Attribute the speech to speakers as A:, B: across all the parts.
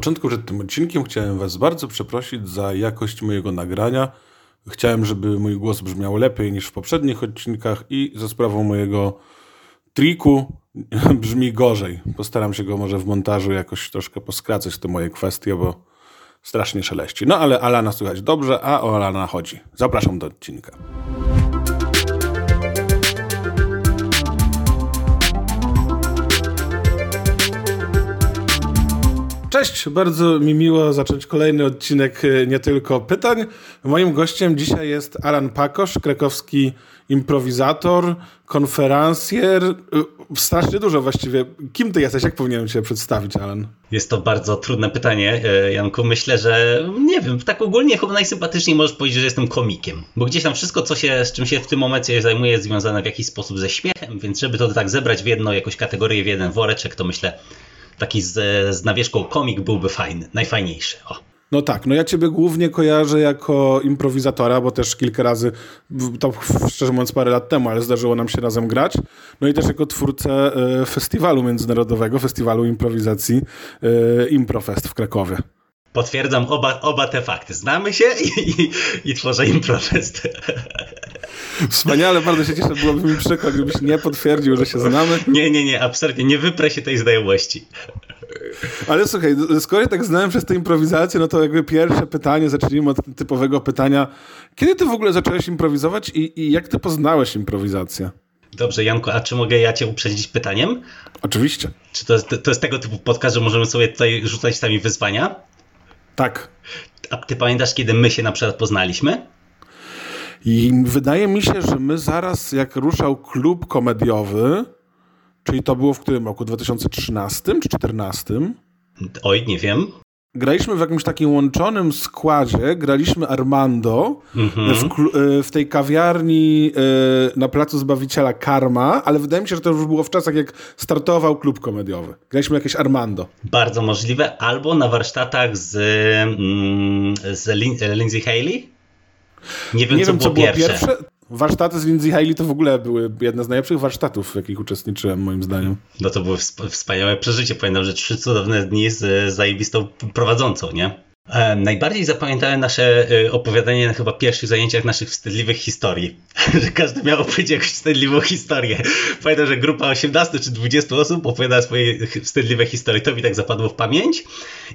A: początku przed tym odcinkiem chciałem Was bardzo przeprosić za jakość mojego nagrania. Chciałem, żeby mój głos brzmiał lepiej niż w poprzednich odcinkach i za sprawą mojego triku brzmi gorzej. Postaram się go może w montażu jakoś troszkę poskracać te moje kwestie, bo strasznie szeleści. No ale Alana słychać dobrze, a o Alana chodzi. Zapraszam do odcinka. Cześć, bardzo mi miło zacząć kolejny odcinek e, nie tylko pytań. Moim gościem dzisiaj jest Alan Pakosz, krakowski improwizator, konferencjer. E, strasznie dużo właściwie. Kim ty jesteś? Jak powinienem cię przedstawić, Alan?
B: Jest to bardzo trudne pytanie, e, Janku. Myślę, że nie wiem, tak ogólnie chyba najsympatyczniej możesz powiedzieć, że jestem komikiem. Bo gdzieś tam wszystko, co się, z czym się w tym momencie zajmuję, jest związane w jakiś sposób ze śmiechem, więc żeby to tak zebrać w jedną jakąś kategorię, w jeden woreczek, to myślę, taki z, z nawieszką komik byłby fajny, najfajniejszy. O.
A: No tak, no ja ciebie głównie kojarzę jako improwizatora, bo też kilka razy, to szczerze mówiąc parę lat temu, ale zdarzyło nam się razem grać. No i też jako twórcę e, festiwalu międzynarodowego, festiwalu improwizacji e, Improfest w Krakowie.
B: Potwierdzam oba, oba te fakty. Znamy się i, i, i tworzę Improfest.
A: Wspaniale, bardzo się cieszę, byłoby mi przykro, gdybyś nie potwierdził, że się znamy.
B: Nie, nie, nie, absolutnie, nie wyprę się tej znajomości.
A: Ale słuchaj, skoro tak znałem przez tę improwizację, no to jakby pierwsze pytanie, zacznijmy od typowego pytania. Kiedy ty w ogóle zacząłeś improwizować i, i jak ty poznałeś improwizację?
B: Dobrze, Janko, a czy mogę ja cię uprzedzić pytaniem?
A: Oczywiście.
B: Czy to, to jest tego typu podcast, że możemy sobie tutaj rzucać sami wyzwania?
A: Tak.
B: A ty pamiętasz, kiedy my się na przykład poznaliśmy?
A: I wydaje mi się, że my zaraz jak ruszał klub komediowy, czyli to było w którym roku? 2013 czy 2014?
B: Oj, nie wiem.
A: Graliśmy w jakimś takim łączonym składzie, graliśmy Armando mhm. w, e, w, tej kawiarni e, na Placu Zbawiciela Karma, ale wydaje mi się, że to już było w czasach, jak startował klub komediowy. Graliśmy jakieś Armando.
B: Bardzo możliwe. Albo na warsztatach z, mm, z Lindsay Haley?
A: Nie wiem, nie co, wiem, było, co pierwsze. było pierwsze. Warsztaty z Lindsay Haley to w ogóle były jedne z najlepszych warsztatów, w jakich uczestniczyłem, moim zdaniem.
B: No to było wspaniałe przeżycie. Pamiętam, że trzy cudowne dni z zajebistą prowadzącą, nie? Najbardziej zapamiętałem nasze y, opowiadanie na chyba pierwszych zajęciach naszych wstydliwych historii. że każdy miał opowiedzieć jakąś wstydliwą historię. Pamiętam, że grupa 18 czy 20 osób opowiadała swoje wstydliwe historie. To mi tak zapadło w pamięć.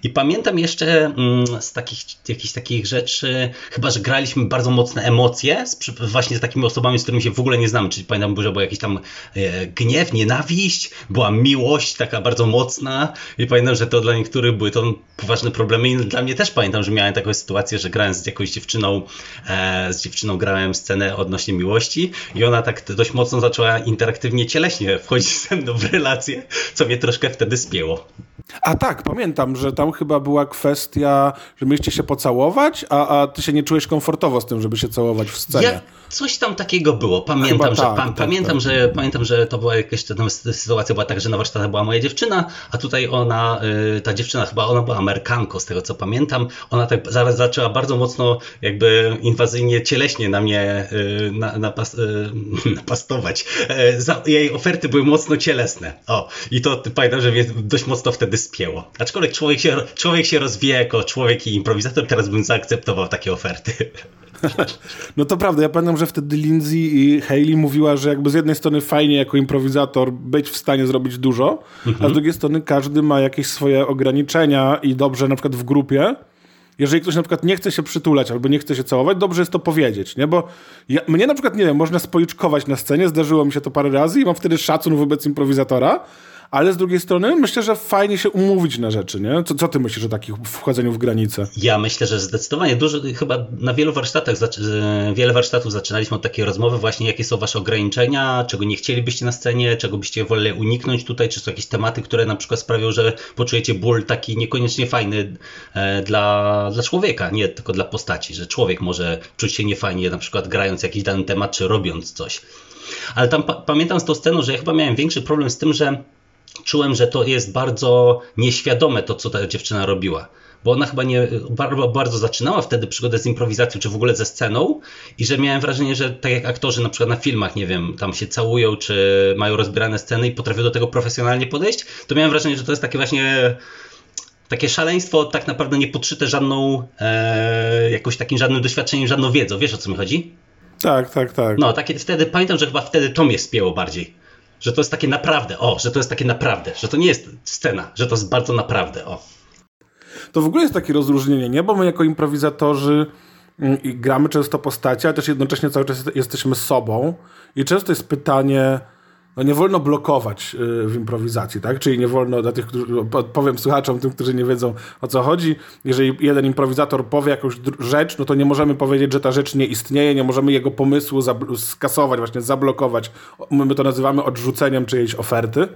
B: I pamiętam jeszcze mm, z takich, jakichś takich rzeczy, chyba, że graliśmy bardzo mocne emocje z, właśnie z takimi osobami, z którymi się w ogóle nie znamy. Czyli pamiętam, że był jakiś tam e, gniew, nienawiść, była miłość taka bardzo mocna. I pamiętam, że to dla niektórych były to poważne problemy i dla mnie też pamiętam, że miałem taką sytuację, że grałem z jakąś dziewczyną, e, z dziewczyną grałem scenę odnośnie miłości i ona tak dość mocno zaczęła interaktywnie, cieleśnie wchodzić ze mną w relację, co mnie troszkę wtedy spięło.
A: A tak, pamiętam, że tam chyba była kwestia, że mieliście się pocałować, a, a ty się nie czułeś komfortowo z tym, żeby się całować w scenie. Ja,
B: coś tam takiego było. Pamiętam, że, tak, pa, tak, pamiętam, tak. że pamiętam, że to była jakaś ta sytuacja była tak, że na warsztatach była moja dziewczyna, a tutaj ona, y, ta dziewczyna chyba ona była Amerykanką, z tego co pamiętam. Ona tak zaraz zaczęła bardzo mocno jakby inwazyjnie cieleśnie na mnie y, na, napas, y, napastować. Jej oferty były mocno cielesne. O, i to pamiętam, że mnie dość mocno wtedy spięło. Aczkolwiek człowiek się, człowiek się rozwija jako człowiek i improwizator, teraz bym zaakceptował takie oferty.
A: No to prawda, ja pamiętam, że wtedy Lindsay i Hayley mówiła, że jakby z jednej strony fajnie jako improwizator być w stanie zrobić dużo, mhm. a z mhm. drugiej strony każdy ma jakieś swoje ograniczenia i dobrze na przykład w grupie, jeżeli ktoś na przykład nie chce się przytulać albo nie chce się całować, dobrze jest to powiedzieć, nie? Bo ja, mnie na przykład, nie wiem, można spoliczkować na scenie, zdarzyło mi się to parę razy i mam wtedy szacun wobec improwizatora, ale z drugiej strony myślę, że fajnie się umówić na rzeczy, nie? Co, co ty myślisz o takich wchodzeniu w granice?
B: Ja myślę, że zdecydowanie dużo, chyba na wielu warsztatach, wiele warsztatów zaczynaliśmy od takiej rozmowy właśnie, jakie są wasze ograniczenia, czego nie chcielibyście na scenie, czego byście woleli uniknąć tutaj, czy są jakieś tematy, które na przykład sprawią, że poczujecie ból taki niekoniecznie fajny e, dla, dla człowieka, nie tylko dla postaci, że człowiek może czuć się niefajnie na przykład grając jakiś dany temat, czy robiąc coś. Ale tam pa pamiętam z tą sceną, że ja chyba miałem większy problem z tym, że czułem, że to jest bardzo nieświadome to, co ta dziewczyna robiła. Bo ona chyba nie bardzo, zaczynała wtedy przygodę z improwizacją, czy w ogóle ze sceną, i że miałem wrażenie, że tak jak aktorzy na przykład na filmach, nie wiem, tam się całują, czy mają rozbierane sceny i potrafią do tego profesjonalnie podejść, to miałem wrażenie, że to jest takie właśnie takie szaleństwo tak naprawdę nie podszyte żadną, e, jakoś takim żadnym doświadczeniem, żadną wiedzą. Wiesz o co mi chodzi?
A: Tak, tak, tak.
B: No, takie, wtedy pamiętam, że chyba wtedy to mnie spięło bardziej. Że to jest takie naprawdę, o, że to jest takie naprawdę, że to nie jest scena, że to jest bardzo naprawdę, o.
A: To w ogóle jest takie rozróżnienie, nie? Bo my jako improwizatorzy mm, gramy często postacie, ale też jednocześnie cały czas jesteśmy sobą i często jest pytanie no nie wolno blokować y, w improwizacji, tak? Czyli nie wolno dla tych, którzy, powiem słuchaczom, tym, którzy nie wiedzą o co chodzi, jeżeli jeden improwizator powie jakąś rzecz, no to nie możemy powiedzieć, że ta rzecz nie istnieje, nie możemy jego pomysłu skasować, właśnie zablokować. My to nazywamy odrzuceniem czyjejś oferty.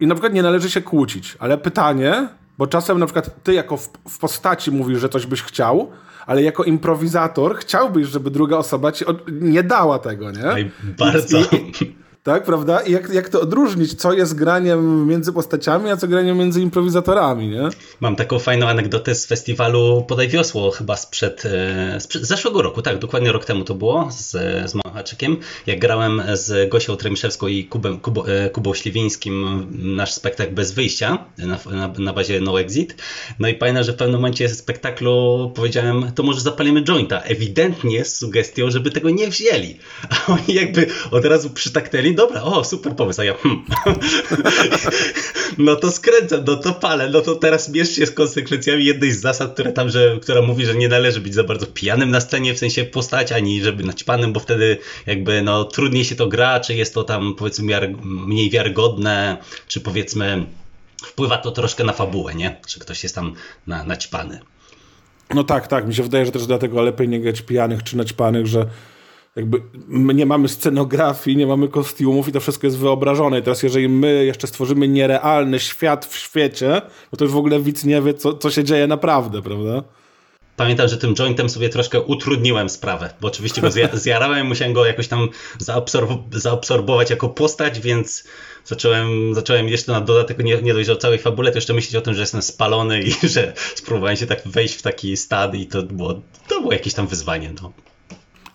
A: I na przykład nie należy się kłócić, ale pytanie, bo czasem na przykład ty jako w, w postaci mówisz, że coś byś chciał, ale jako improwizator chciałbyś, żeby druga osoba ci nie dała tego, nie?
B: Oj, bardzo. I,
A: tak, prawda? I jak, jak to odróżnić, co jest graniem między postaciami, a co graniem między improwizatorami, nie?
B: Mam taką fajną anegdotę z festiwalu Podaj Wiosło, chyba sprzed, e, sprzed zeszłego roku, tak, dokładnie rok temu to było, z, z Machaczykiem, jak grałem z Gosią Tremiszewską i Kubem, Kubo, e, Kubą Śliwińskim nasz spektakl Bez Wyjścia na, na, na bazie No Exit. No i pamiętam, że w pewnym momencie spektaklu powiedziałem, to może zapalimy jointa, ewidentnie z sugestią, żeby tego nie wzięli. A oni jakby od razu przytaknęli, dobra, o, super pomysł, a ja hmm. no to skręcam, no to palę, no to teraz mierz się z konsekwencjami jednej z zasad, które tam, że, która mówi, że nie należy być za bardzo pijanym na scenie, w sensie postać, ani żeby naćpanym, bo wtedy jakby no trudniej się to gra, czy jest to tam powiedzmy mniej wiarygodne, czy powiedzmy wpływa to troszkę na fabułę, nie? Czy ktoś jest tam na, naćpany.
A: No tak, tak. Mi się wydaje, że też dlatego lepiej nie grać pijanych czy naćpanych, że jakby my nie mamy scenografii, nie mamy kostiumów i to wszystko jest wyobrażone. I teraz jeżeli my jeszcze stworzymy nierealny świat w świecie, no to już w ogóle widz nie wie, co, co się dzieje naprawdę, prawda?
B: Pamiętam, że tym jointem sobie troszkę utrudniłem sprawę, bo oczywiście go zjarałem, musiałem go jakoś tam zaabsorb zaabsorbować jako postać, więc zacząłem, zacząłem jeszcze na dodatek nie, nie dość o całej fabule, to jeszcze myśleć o tym, że jestem spalony i że spróbowałem się tak wejść w taki stad i to było, to było jakieś tam wyzwanie. No.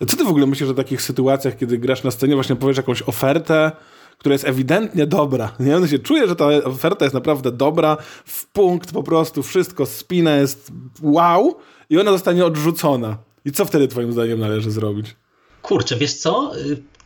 A: Co ty w ogóle myślisz o takich sytuacjach, kiedy grasz na scenie, właśnie powiesz jakąś ofertę, która jest ewidentnie dobra. Nie? On się czuje, że ta oferta jest naprawdę dobra, w punkt po prostu, wszystko, spina jest wow i ona zostanie odrzucona. I co wtedy twoim zdaniem należy zrobić?
B: Kurczę, wiesz co?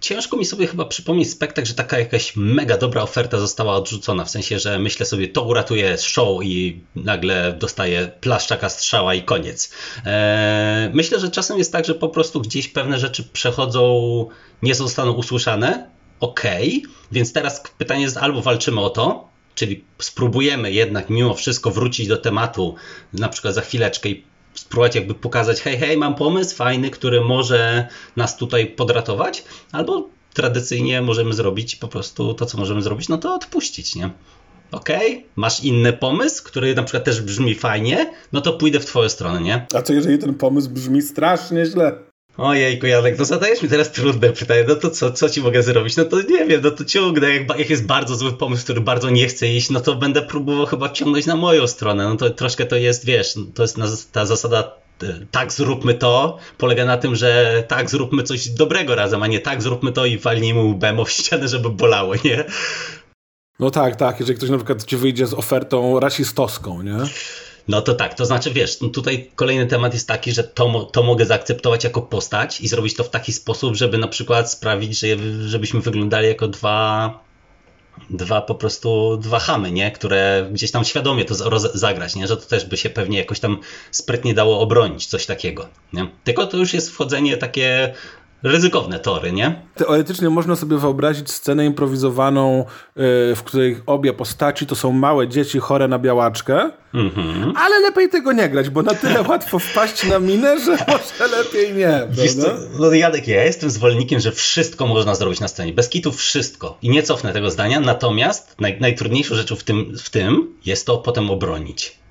B: Ciężko mi sobie chyba przypomnieć spektakl, że taka jakaś mega dobra oferta została odrzucona. W sensie, że myślę sobie, to uratuje show i nagle dostaje plaszczaka strzała i koniec. Eee, myślę, że czasem jest tak, że po prostu gdzieś pewne rzeczy przechodzą, nie zostaną usłyszane. Okej, okay. więc teraz pytanie jest albo walczymy o to, czyli spróbujemy jednak mimo wszystko wrócić do tematu, na przykład za chwileczkę i spróbować jakby pokazać, hej, hej, mam pomysł fajny, który może nas tutaj podratować, albo tradycyjnie możemy zrobić po prostu to, co możemy zrobić, no to odpuścić, nie? Okej, okay, masz inny pomysł, który na przykład też brzmi fajnie, no to pójdę w twoją stronę, nie?
A: A co jeżeli ten pomysł brzmi strasznie źle?
B: Ojejku, Janek, to zadajesz mi teraz trudne pytanie, no to co, co ci mogę zrobić? No to nie wiem, no to ciągnę, jak, jak jest bardzo zły pomysł, który bardzo nie chce iść, no to będę próbował chyba ciągnąć na moją stronę, no to troszkę to jest, wiesz, to jest ta zasada e, tak zróbmy to, polega na tym, że tak zróbmy coś dobrego razem, a nie tak zróbmy to i walnijmy łbem w ścianę, żeby bolało, nie?
A: No tak, tak, jeżeli ktoś na przykład ci wyjdzie z ofertą rasistowską, nie?
B: No to tak, to znaczy wiesz, no tutaj kolejny temat jest taki, że to, to mogę zaakceptować jako postać i zrobić to w taki sposób, żeby na przykład sprawić, że, żebyśmy wyglądali jako dwa dwa po prostu, dwa chamy, nie? Które gdzieś tam świadomie to zagrać, nie? Że to też by się pewnie jakoś tam sprytnie dało obronić, coś takiego, nie? Tylko to już jest wchodzenie takie ryzykowne tory, nie?
A: Teoretycznie można sobie wyobrazić scenę improwizowaną, y, w której obie postaci to są małe dzieci chore na białaczkę, mm-hmm. ale lepiej tego nie grać, bo na tyle łatwo wpaść na minę, że może lepiej nie.
B: No Jadek, ja jestem zwolennikiem, że wszystko można zrobić na scenie. Bez kitu wszystko. I nie cofnę tego zdania, natomiast naj, najtrudniejszą rzeczą w tym, w tym jest to potem obronić.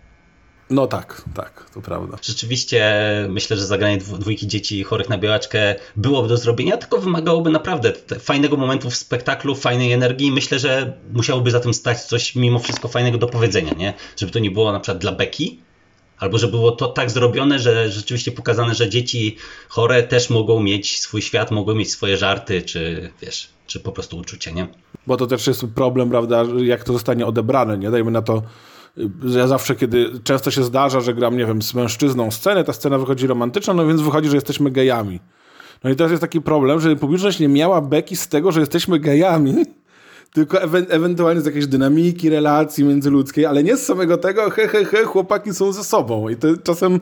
A: No tak, tak, to prawda.
B: Rzeczywiście myślę, że zagranie dwójki dzieci chorych na białaczkę byłoby do zrobienia, tylko wymagałoby naprawdę fajnego momentu w spektaklu, fajnej energii. Myślę, że musiałoby za tym stać coś mimo wszystko fajnego do powiedzenia, nie? Żeby to nie było na przykład dla beki, albo żeby było to tak zrobione, że rzeczywiście pokazane, że dzieci chore też mogą mieć swój świat, mogą mieć swoje żarty, czy wiesz, czy po prostu uczucie, nie?
A: Bo to też jest problem, prawda, jak to zostanie odebrane, nie? Dajmy na to ja zawsze, kiedy często się zdarza, że gram, nie wiem, z mężczyzną scenę, ta scena wychodzi romantyczna, no więc wychodzi, że jesteśmy gejami. No i teraz jest taki problem, że publiczność nie miała beki z tego, że jesteśmy gejami, tylko ewe ewentualnie z jakiejś dynamiki relacji międzyludzkiej, ale nie z samego tego, he, he, he, chłopaki są ze sobą. I to czasem,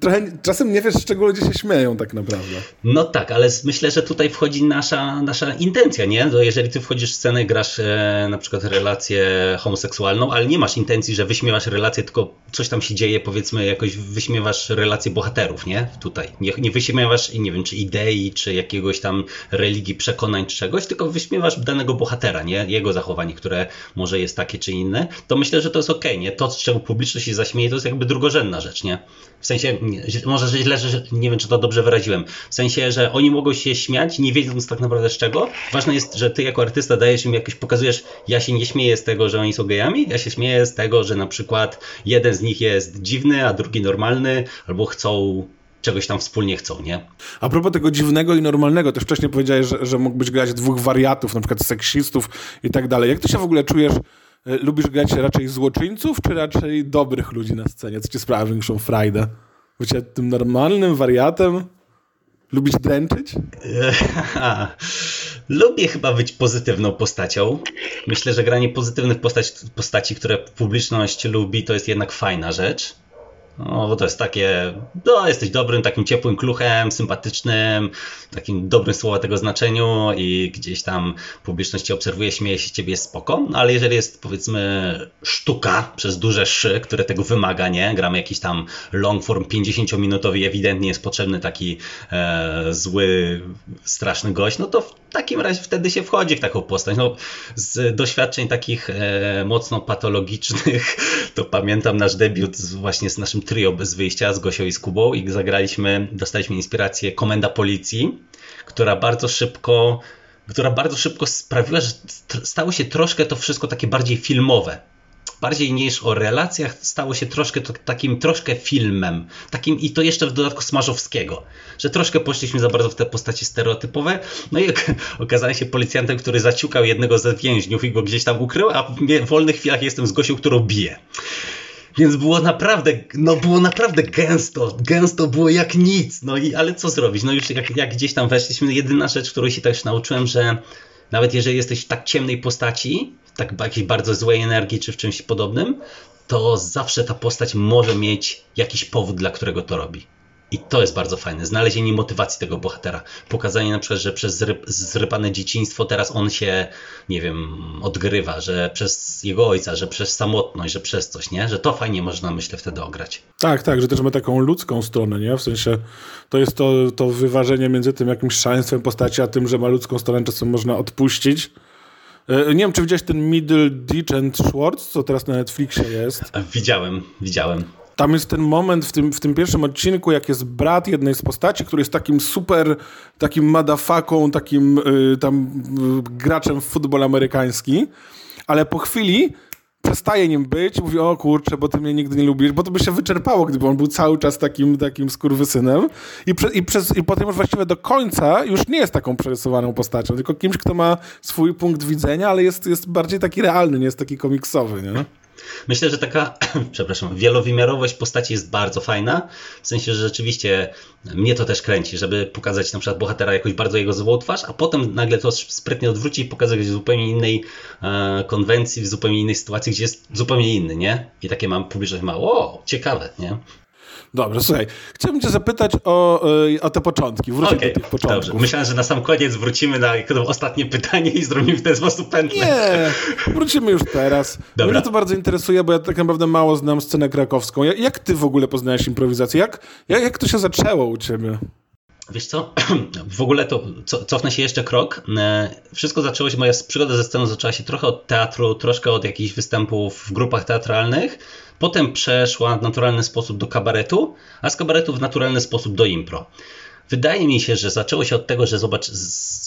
A: trochę, czasem nie wiesz, z czego ludzie się śmieją tak naprawdę.
B: No tak, ale myślę, że tutaj wchodzi nasza, nasza intencja, nie? To jeżeli ty wchodzisz w scenę, grasz e, na przykład relację homoseksualną, ale nie masz intencji, że wyśmiewasz relację, tylko coś tam się dzieje, powiedzmy, jakoś wyśmiewasz relacje bohaterów, nie? Tutaj. Nie, nie wyśmiewasz, nie wiem, czy idei, czy jakiegoś tam religii, przekonań, czy czegoś, tylko wyśmiewasz danego bohatera, nie? Jego zachowanie, które może jest takie czy inne, to myślę, że to jest ok, nie? To, z czego publiczność się zaśmieje, to jest jakby drugorzędna rzecz, nie? W sensie, może że źle, że nie wiem, czy to dobrze wyraziłem. W sensie, że oni mogą się śmiać, nie wiedząc tak naprawdę z czego. Ważne jest, że ty jako artysta dajesz im jakoś, pokazujesz, ja się nie śmieję z tego, że oni są gejami, ja się śmieję z tego, że na przykład jeden z nich jest dziwny, a drugi normalny, albo chcą czegoś tam wspólnie chcą, nie?
A: A propos tego dziwnego i normalnego, też wcześniej powiedziałeś, że, że mógłbyś grać dwóch wariatów, na przykład seksistów i tak dalej. Jak ty się w ogóle czujesz, e, lubisz grać raczej złoczyńców, czy raczej dobrych ludzi na scenie? Co ci sprawia większą frajdę? Bycie tym normalnym wariatem? Lubisz dręczyć?
B: Lubię chyba być pozytywną postacią. Myślę, że granie pozytywnych postaci, postaci, które publiczność lubi, to jest jednak fajna rzecz. No, bo to jest takie, no, jesteś dobrym, takim ciepłym kluchem, sympatycznym, takim dobrym słowa tego znaczeniu i gdzieś tam publiczność cię obserwuje, śmieje się ciebie, jest spoko, no, ale jeżeli jest powiedzmy sztuka przez duże szy, które tego wymaga, nie, gramy jakiś tam long form 50-minutowy i ewidentnie jest potrzebny taki e, zły, straszny gość, no to takim razie wtedy się wchodzi w taką postać. No, z doświadczeń takich e, mocno patologicznych, to pamiętam nasz debiut z, właśnie z naszym trio bez wyjścia z Gosią i z Kubą i zagraliśmy, dostaliśmy inspirację Komenda Policji, która bardzo szybko która bardzo szybko sprawiła, że stało się troszkę to wszystko takie bardziej filmowe bardziej niż o relacjach, stało się troszkę to, takim troszkę filmem. Takim i to jeszcze w dodatku Smarzowskiego. Że troszkę poszliśmy za bardzo w te postacie stereotypowe. No i okazałem się policjantem, który zaciukał jednego ze więźniów i go gdzieś tam ukrył, a w wolnych chwilach jestem z Gosią, którą bije. Więc było naprawdę, no było naprawdę gęsto, gęsto było jak nic, no i ale co zrobić, no już jak, jak gdzieś tam weszliśmy, jedyna rzecz, której się też nauczyłem, że nawet jeżeli jesteś w tak ciemnej postaci, tak jakiejś bardzo złej energii czy w czymś podobnym, to zawsze ta postać może mieć jakiś powód, dla którego to robi. I to jest bardzo fajne. Znalezienie motywacji tego bohatera. Pokazanie na przykład, że przez zrypane dzieciństwo teraz on się, nie wiem, odgrywa, że przez jego ojca, że przez samotność, że przez coś, nie? Że to fajnie można, myślę, wtedy ograć.
A: Tak, tak, że też ma taką ludzką stronę, nie? W sensie to jest to, to wyważenie między tym jakimś szaleństwem postaci, a tym, że ma ludzką stronę, czasem można odpuścić. E, nie wiem, czy widziałeś ten Middle Ditch and Schwartz, co teraz na Netflixie jest.
B: Widziałem, widziałem.
A: Tam jest ten moment w tym, w tym pierwszym odcinku, jak jest brat jednej z postaci, który jest takim super, takim madafaką, takim y, tam y, graczem w futbol amerykański, ale po chwili przestaje nim być, mówi, o kurczę, bo ty mnie nigdy nie lubisz, bo to by się wyczerpało, gdyby on był cały czas takim, takim skurwysynem i, prze, i, przez, i potem już właściwie do końca już nie jest taką przerysowaną postacią, tylko kimś, kto ma swój punkt widzenia, ale jest, jest bardziej taki realny, nie jest taki komiksowy, nie?
B: Myślę, że taka, przepraszam, wielowymiarowość postaci jest bardzo fajna. W sensie, że rzeczywiście mnie to też kręci, żeby pokazać na przykład bohatera jakoś bardzo jego złą twarz, a potem nagle to sprytnie odwrócić i pokazać w zupełnie innej e, konwencji, w zupełnie innej sytuacji, gdzie jest zupełnie inny, nie? I takie mam publiczność ma, o, ciekawe, nie?
A: Dobrze, słuchaj, chciałbym cię zapytać o, e, o te początki, wróćmy okay, do tych początków. Dobrze.
B: Myślałem, że na sam koniec wrócimy na ostatnie pytanie i zrobimy w ten sposób pętlę.
A: Nie, wrócimy już teraz. Dobra. Mnie to bardzo interesuje, bo ja tak naprawdę mało znam scenę krakowską. Jak ty w ogóle poznałeś improwizację? Jak, jak, jak to się zaczęło u ciebie?
B: Wiesz co, w ogóle to cofnę się jeszcze krok. E, wszystko zaczęło się, moja przygoda ze sceną zaczęła się trochę od teatru, troszkę od jakichś występów w grupach teatralnych. Potem przeszła w naturalny sposób do kabaretu, a z kabaretu w naturalny sposób do impro. Wydaje mi się, że zaczęło się od tego, że zobacz,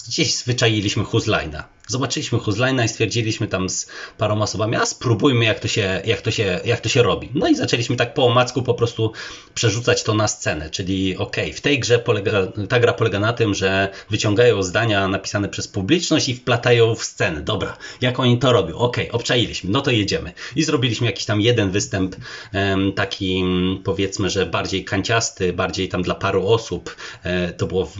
B: gdzieś zwyczailiśmy Huzlina. Zobaczyliśmy Huzlina i stwierdziliśmy tam z paroma osobami, a spróbujmy jak to się, jak to się, jak to się robi. No i zaczęliśmy tak po omacku po prostu przerzucać to na scenę, czyli ok, w tej grze polega, ta gra polega na tym, że wyciągają zdania napisane przez publiczność i wplatają w scenę. Dobra, jak oni to robią? Ok, obczailiśmy, no to jedziemy. I zrobiliśmy jakiś tam jeden występ, taki powiedzmy, że bardziej kanciasty, bardziej tam dla paru osób. E, to było w,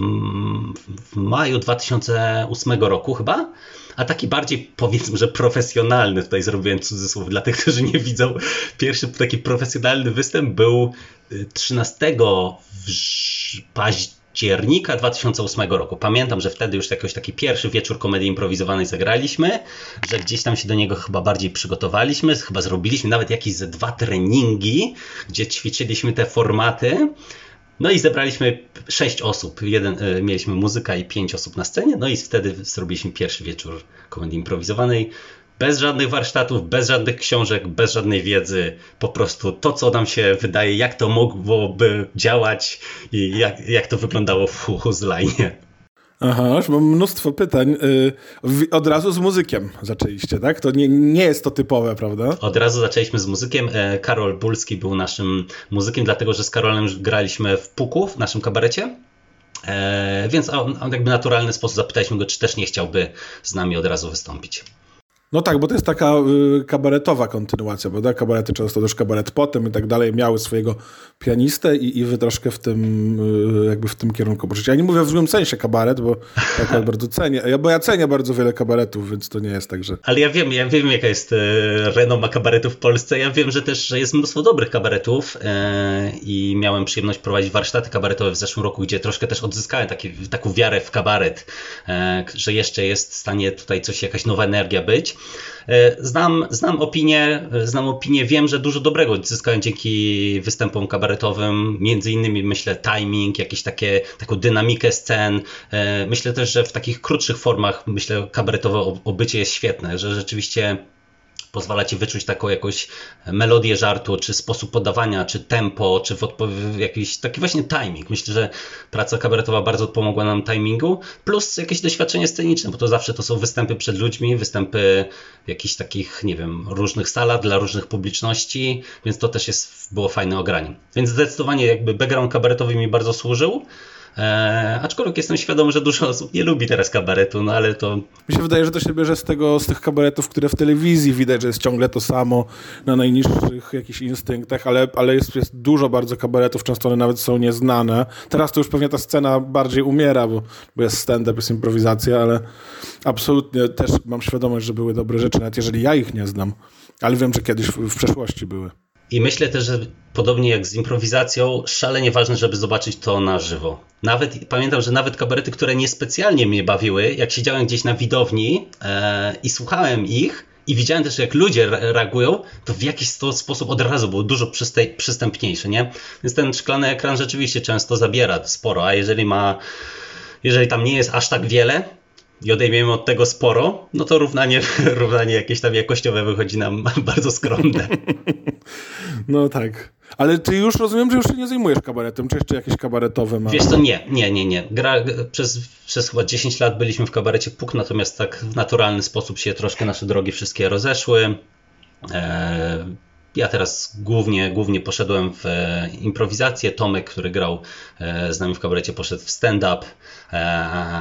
B: w maju 2008 roku chyba a taki bardziej powiedzmy, że profesjonalny, tutaj zrobiłem cudzysłów dla tych, którzy nie widzą, pierwszy taki profesjonalny występ był 13 y, października 2008 roku. Pamiętam, że wtedy już jakoś taki pierwszy wieczór komedii improwizowanej zagraliśmy, że gdzieś tam się do niego chyba bardziej przygotowaliśmy, chyba zrobiliśmy nawet jakieś ze dwa treningi, gdzie ćwiczyliśmy te formaty. No i zebraliśmy sześć osób. Jeden, e, mieliśmy muzyka i pięć osób na scenie. No i wtedy zrobiliśmy pierwszy wieczór komedii improwizowanej. Bez żadnych warsztatów, bez żadnych książek, bez żadnej wiedzy. Po prostu to, co nam się wydaje, jak to mogłoby działać i jak, jak to wyglądało w Huzline.
A: Aha, już mam mnóstwo pytań. Y, od razu z muzykiem zaczęliście, tak? To nie, nie jest to typowe, prawda?
B: Od razu zaczęliśmy z muzykiem. E, Karol Bulski był naszym muzykiem, dlatego że z Karolem graliśmy w Puku, w naszym kabarecie. E, więc on, on jakby naturalny sposób zapytaliśmy go, czy też nie chciałby z nami od razu wystąpić.
A: No tak, bo to jest taka y, kabaretowa kontynuacja, prawda? Kabarety często też kabaret potem i tak dalej miały swojego pianistę i, i wy troszkę w tym y, jakby w tym kierunku poszliście. Ja nie mówię w złym sensie kabaret, bo ja bardzo cenię, ja, bo ja cenię bardzo wiele kabaretów, więc to nie jest tak, że...
B: Ale ja wiem, ja wiem jaka jest y, renoma kabaretów w Polsce, ja wiem, że też jest mnóstwo dobrych kabaretów y, i miałem przyjemność prowadzić warsztaty kabaretowe w zeszłym roku, gdzie troszkę też odzyskałem taki, taką wiarę w kabaret, y, że jeszcze jest w stanie tutaj coś, jakaś nowa energia być. E, znam, znam opinię, znam opinię, wiem, że dużo dobrego zyskałem dzięki występom kabaretowym, między innymi myślę timing, jakieś takie, taką dynamikę scen. E, myślę też, że w takich krótszych formach, myślę, kabaretowe obycie jest świetne, że rzeczywiście pozwala ci wyczuć taką jakąś melodię żartu, czy sposób podawania, czy tempo, czy w jakiś taki właśnie timing. Myślę, że praca kabaretowa bardzo pomogła nam timingu, plus jakieś doświadczenie sceniczne, bo to zawsze to są występy przed ludźmi, występy w jakichś takich, nie wiem, różnych salach dla różnych publiczności, więc to też jest, było fajne ogranie. Więc zdecydowanie jakby background kabaretowy mi bardzo służył. E, aczkolwiek jestem świadomy, że dużo osób nie lubi teraz kabaretu, no ale to...
A: Mi się wydaje, że to się bierze z tego, z tych kabaretów, które w telewizji widać, że jest ciągle to samo na najniższych jakichś instynktach, ale, ale jest, jest dużo bardzo kabaretów, często one nawet są nieznane. Teraz to już pewnie ta scena bardziej umiera, bo, bo jest stand-up, jest improwizacja, ale absolutnie też mam świadomość, że były dobre rzeczy, nawet jeżeli ja ich nie znam, ale wiem, że kiedyś w, w przeszłości były.
B: I myślę też, że podobnie jak z improwizacją, szalenie ważne, żeby zobaczyć to na żywo. Nawet pamiętam, że nawet kabarety, które niespecjalnie mnie bawiły, jak siedziałem gdzieś na widowni e, i słuchałem ich, i widziałem też, jak ludzie reagują, to w jakiś sposób od razu było dużo przystępniejsze, nie? Więc ten szklany ekran rzeczywiście często zabiera sporo, a jeżeli ma, jeżeli tam nie jest aż tak wiele, i odejmiemy od tego sporo, no to równanie, równanie jakieś tam jakościowe wychodzi nam bardzo skromne.
A: No tak. Ale ty już rozumiem, że już się nie zajmujesz kabaretem, czy jeszcze jakieś kabaretowe
B: ma? Wiesz to nie, nie, nie, nie. Gra, przez, przez chyba 10 lat byliśmy w kabarecie Puk, natomiast tak w naturalny sposób się troszkę nasze drogi wszystkie rozeszły. Eee, ja teraz głównie, głównie poszedłem w e, improwizację. Tomek, który grał e, z nami w kabarecie, poszedł w stand-up. E,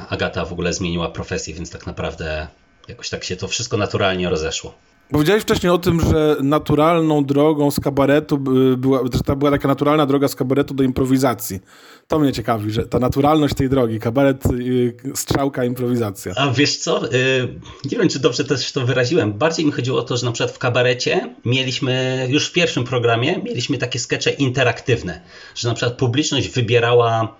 B: Agata w ogóle zmieniła profesję, więc tak naprawdę jakoś tak się to wszystko naturalnie rozeszło.
A: Powiedziałeś wcześniej o tym, że naturalną drogą z kabaretu była, że to była taka naturalna droga z kabaretu do improwizacji. To mnie ciekawi, że ta naturalność tej drogi, kabaret, y, strzałka, improwizacja.
B: A wiesz co, y, nie wiem, czy dobrze też to wyraziłem. Bardziej mi chodziło o to, że na przykład w kabarecie mieliśmy, już w pierwszym programie, mieliśmy takie skecze interaktywne, że na przykład publiczność wybierała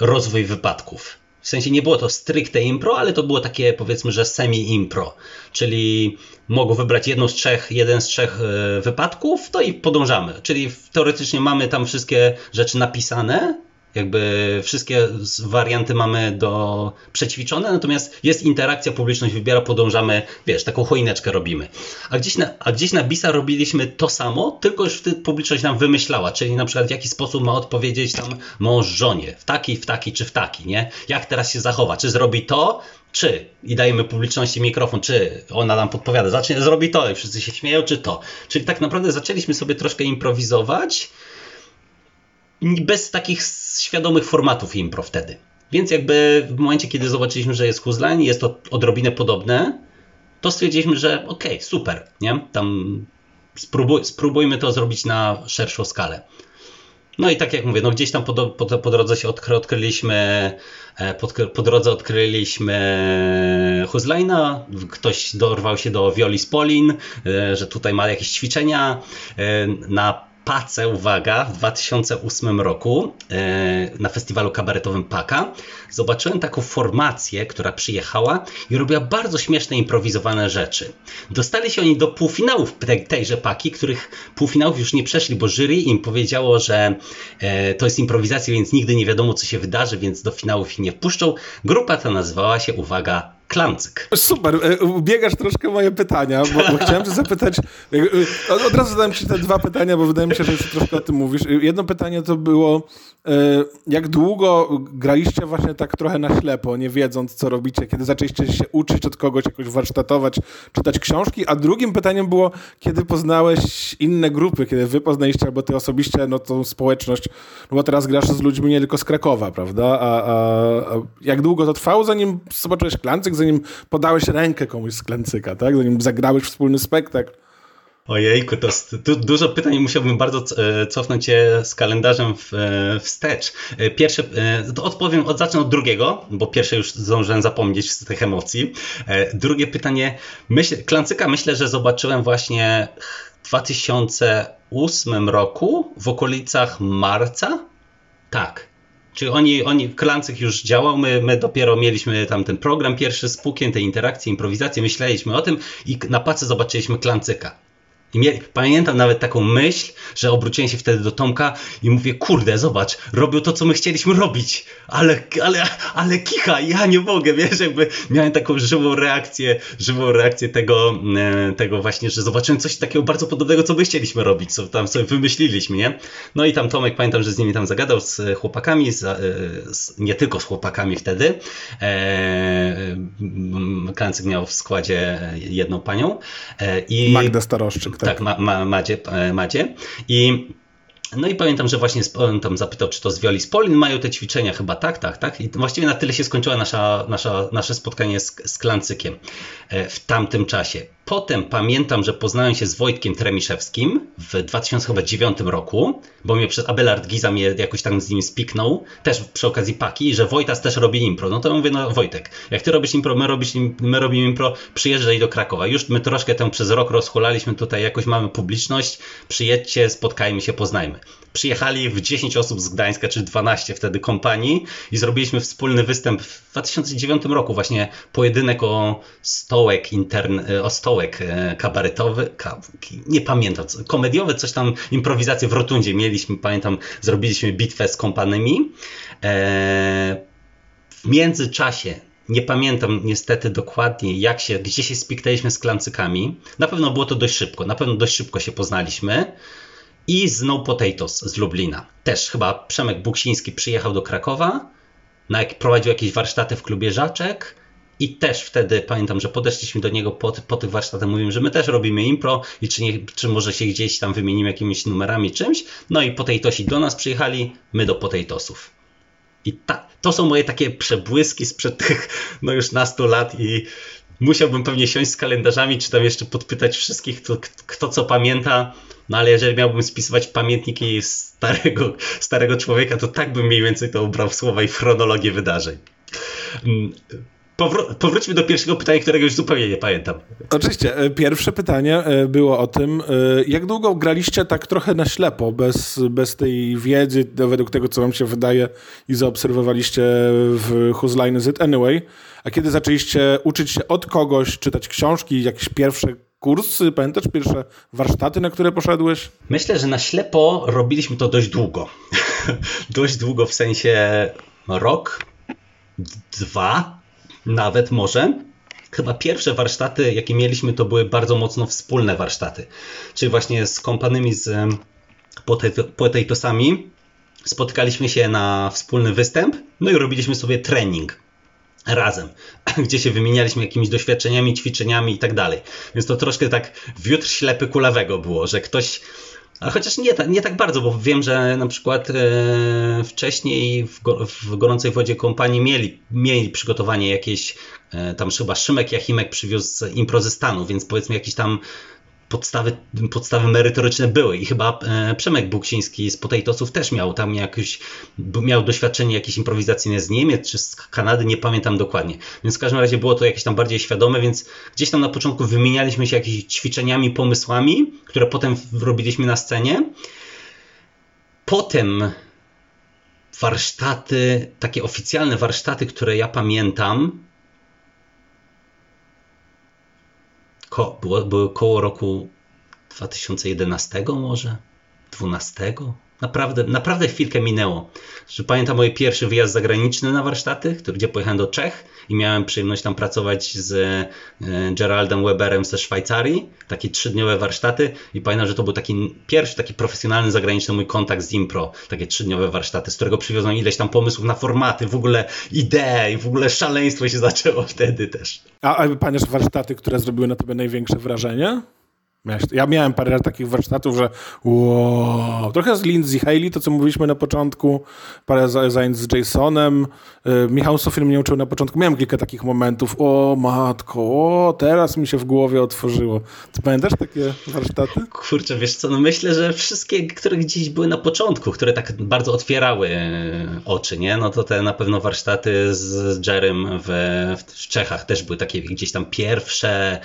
B: rozwój wypadków. W sensie nie było to stricte impro, ale to było takie powiedzmy, że semi-impro. Czyli mogą wybrać jedną z trzech, jeden z trzech e, wypadków, to i podążamy. Czyli teoretycznie mamy tam wszystkie rzeczy napisane, jakby wszystkie warianty mamy do przećwiczone, natomiast jest interakcja, publiczność wybiera, podążamy, wiesz, taką choineczkę robimy. A gdzieś na, a gdzieś na BISA robiliśmy to samo, tylko już wtedy publiczność nam wymyślała, czyli na przykład w jaki sposób ma odpowiedzieć tam mąż żonie, w taki, w taki czy w taki, nie? Jak teraz się zachowa, czy zrobi to, czy i dajemy publiczności mikrofon, czy ona nam podpowiada, zacznie, zrobi to i wszyscy się śmieją, czy to. Czyli tak naprawdę zaczęliśmy sobie troszkę improwizować bez takich świadomych formatów impro wtedy. Więc jakby w momencie, kiedy zobaczyliśmy, że jest Huzline, jest to odrobinę podobne, to stwierdziliśmy, że okej, okay, super, nie? Tam spróbuj, spróbujmy to zrobić na szerszą skalę. No i tak jak mówię, no gdzieś tam po, po, po drodze się odkry, odkryliśmy, e, po, po drodze odkryliśmy Huzlina, ktoś dorwał się do Violi Spolin, e, że tutaj ma jakieś ćwiczenia. E, na Pace, uwaga, w 2008 roku e, na festiwalu kabaretowym Paka zobaczyłem taką formację, która przyjechała i robiła bardzo śmieszne, improwizowane rzeczy. Dostali się oni do półfinałów tejże Paki, których półfinałów już nie przeszli, bo jury im powiedziało, że e, to jest improwizacja, więc nigdy nie wiadomo, co się wydarzy, więc do finałów ich nie wpuszczą. Grupa ta nazywała się, uwaga, Klancyk.
A: Super, e, ubiegasz troszkę moje pytania, bo, bo chciałem cię zapytać, e, e, od razu zadałem ci te dwa pytania, bo wydaje mi się, że już troszkę o tym mówisz. Jedno pytanie to było, jak długo graliście właśnie tak trochę na ślepo, nie wiedząc co robicie, kiedy zaczęliście się uczyć od kogoś, jakoś warsztatować, czytać książki, a drugim pytaniem było, kiedy poznałeś inne grupy, kiedy wy poznaliście albo ty osobiście, no tą społeczność, no bo teraz grasz z ludźmi nie tylko z Krakowa, prawda, a, a, a jak długo to trwało, zanim zobaczyłeś Klancyk, zanim podałeś rękę komuś z Klancyka, tak? Zanim zagrałeś wspólny spektakl.
B: Ojejku, to du dużo pytań musiałbym bardzo e, cofnąć je z kalendarzem w, e, wstecz. E, pierwsze, to odpowiem, od, zacznę od drugiego, bo pierwsze już zdążyłem zapomnieć z tych emocji. Drugie pytanie, myśl, Klancyka myślę, że zobaczyłem właśnie w 2008 roku w okolicach marca. Tak, Czyli oni, oni, Klancyk już działał, my, my dopiero mieliśmy tam ten program pierwszy z Pukiem, te interakcje, improwizacje, myśleliśmy o tym i na pace zobaczyliśmy Klancyka. I pamiętam nawet taką myśl, że obróciłem się wtedy do Tomka i mówię, kurde, zobacz, robią to, co my chcieliśmy robić, ale, ale, ale kicha, ja nie mogę, wiesz, jakby miałem taką żywą reakcję, żywą reakcję tego, e, tego właśnie, że zobaczyłem coś takiego bardzo podobnego, co my chcieliśmy robić, co tam sobie wymyśliliśmy, nie? No i tam Tomek, pamiętam, że z nimi tam zagadał, z chłopakami, z, e, z, nie tylko z chłopakami wtedy, e, Klancyk miał w składzie jedną panią
A: e, i... Magda Staroszczyk,
B: tak? tak, ma, ma, Madzie, e, Madzie. I no i pamiętam, że właśnie tam zapytał, czy to z Violi Spolin mają te ćwiczenia, chyba tak, tak, tak. I właściwie na tyle się skończyło nasza, nasza, nasze spotkanie z, z Klancykiem e, w tamtym czasie. Potem pamiętam, że poznałem się z Wojtkiem Tremiszewskim w 2009 roku, bo mnie przez Abelard Giza mnie jakoś tam z nim spiknął, też przy okazji Paki, że Wojtas też robi impro. No to mówię, no Wojtek, jak ty robisz impro, my, robisz, my robimy impro, przyjeżdżaj do Krakowa. Już my troszkę tę przez rok rozhulaliśmy tutaj, jakoś mamy publiczność, przyjedźcie, spotkajmy się, poznajmy przyjechali w 10 osób z Gdańska, czy 12 wtedy kompanii i zrobiliśmy wspólny występ w 2009 roku, właśnie pojedynek o stołek intern, o stołek e, kabaretowy, ka, nie pamiętam, komediowy, coś tam, improwizację w Rotundzie mieliśmy, pamiętam, zrobiliśmy bitwę z kompanymi. E, w międzyczasie nie pamiętam niestety dokładnie, jak się, gdzie się spiknęliśmy z klancykami. Na pewno było to dość szybko, na pewno dość szybko się poznaliśmy i z No Potatoes z Lublina. Też chyba Przemek Buksiński przyjechał do Krakowa, na, prowadził jakieś warsztaty w klubie Żaczek i też wtedy pamiętam, że podeszliśmy do niego po, po tych warsztatach, mówimy, że my też robimy impro i czy, nie, czy może się gdzieś tam wymienimy jakimiś numerami, czymś. No i Potatosi do nas przyjechali, my do Potatosów. I ta, to są moje takie przebłyski sprzed tych no już nastu lat i musiałbym pewnie siąść z kalendarzami, czy tam jeszcze podpytać wszystkich, kto, kto co pamięta. No ale jeżeli miałbym spisywać pamiętniki starego, starego człowieka, to tak bym mniej więcej to ubrał w słowa i chronologię wydarzeń. Powró powróćmy do pierwszego pytania, którego już zupełnie nie pamiętam.
A: Oczywiście. E, pierwsze pytanie e, było o tym, e, jak długo graliście tak trochę na ślepo, bez, bez tej wiedzy, według tego, co wam się wydaje i zaobserwowaliście w Whose Line Is It Anyway, a kiedy zaczęliście uczyć się od kogoś, czytać książki, jakieś pierwsze kursy, pamiętasz pierwsze warsztaty, na które poszedłeś?
B: Myślę, że na ślepo robiliśmy to dość długo. dość długo w sensie rok, dwa, nawet może. Chyba pierwsze warsztaty, jakie mieliśmy, to były bardzo mocno wspólne warsztaty. Czyli właśnie z kompanymi z potatosami spotkaliśmy się na wspólny występ, no i robiliśmy sobie trening razem, gdzie się wymienialiśmy jakimiś doświadczeniami, ćwiczeniami i tak dalej. Więc to troszkę tak wiótr ślepy kulawego było, że ktoś a chociaż nie, nie tak bardzo, bo wiem, że na przykład e, wcześniej w, go, w, gorącej wodzie kompanii mieli, mieli przygotowanie jakieś, e, tam chyba Szymek Jachimek przywiózł improzy stanu, więc powiedzmy jakiś tam podstawy, podstawy merytoryczne były i chyba e, Przemek Buksiński z Potatosów też miał tam jakieś, miał doświadczenie jakieś improwizacyjne z Niemiec czy z Kanady, nie pamiętam dokładnie. Więc w każdym razie było to jakieś tam bardziej świadome, więc gdzieś tam na początku wymienialiśmy się jakimiś ćwiczeniami, pomysłami, które potem robiliśmy na scenie. Potem warsztaty, takie oficjalne warsztaty, które ja pamiętam, ko, było, były koło roku 2011 może, 12. Naprawdę, naprawdę chwilkę minęło. Że pamiętam mój pierwszy wyjazd zagraniczny na warsztaty, gdzie pojechałem do Czech i miałem przyjemność tam pracować z e, Geraldem Weberem ze Szwajcarii. Takie trzydniowe warsztaty i pamiętam, że to był taki pierwszy taki profesjonalny zagraniczny mój kontakt z Impro. Takie trzydniowe warsztaty, z którego przywiozłem ileś tam pomysłów na formaty, w ogóle idei, w ogóle szaleństwo się zaczęło wtedy też.
A: A, a pamiętasz warsztaty, które zrobiły na tobie największe wrażenie? Ja miałem parę takich warsztatów, że wow, trochę z Lindsay Haley, to co mówiliśmy na początku, parę zajęć z Jasonem. Y, Michał Sofin mnie uczył na początku. Miałem kilka takich momentów. O matko, o teraz mi się w głowie otworzyło. Ty pamiętasz takie warsztaty?
B: Kurczę, wiesz co, no myślę, że wszystkie, które gdzieś były na początku, które tak bardzo otwierały e, oczy, nie? No to te na pewno warsztaty z Jerem w, w Czechach też były takie gdzieś tam pierwsze,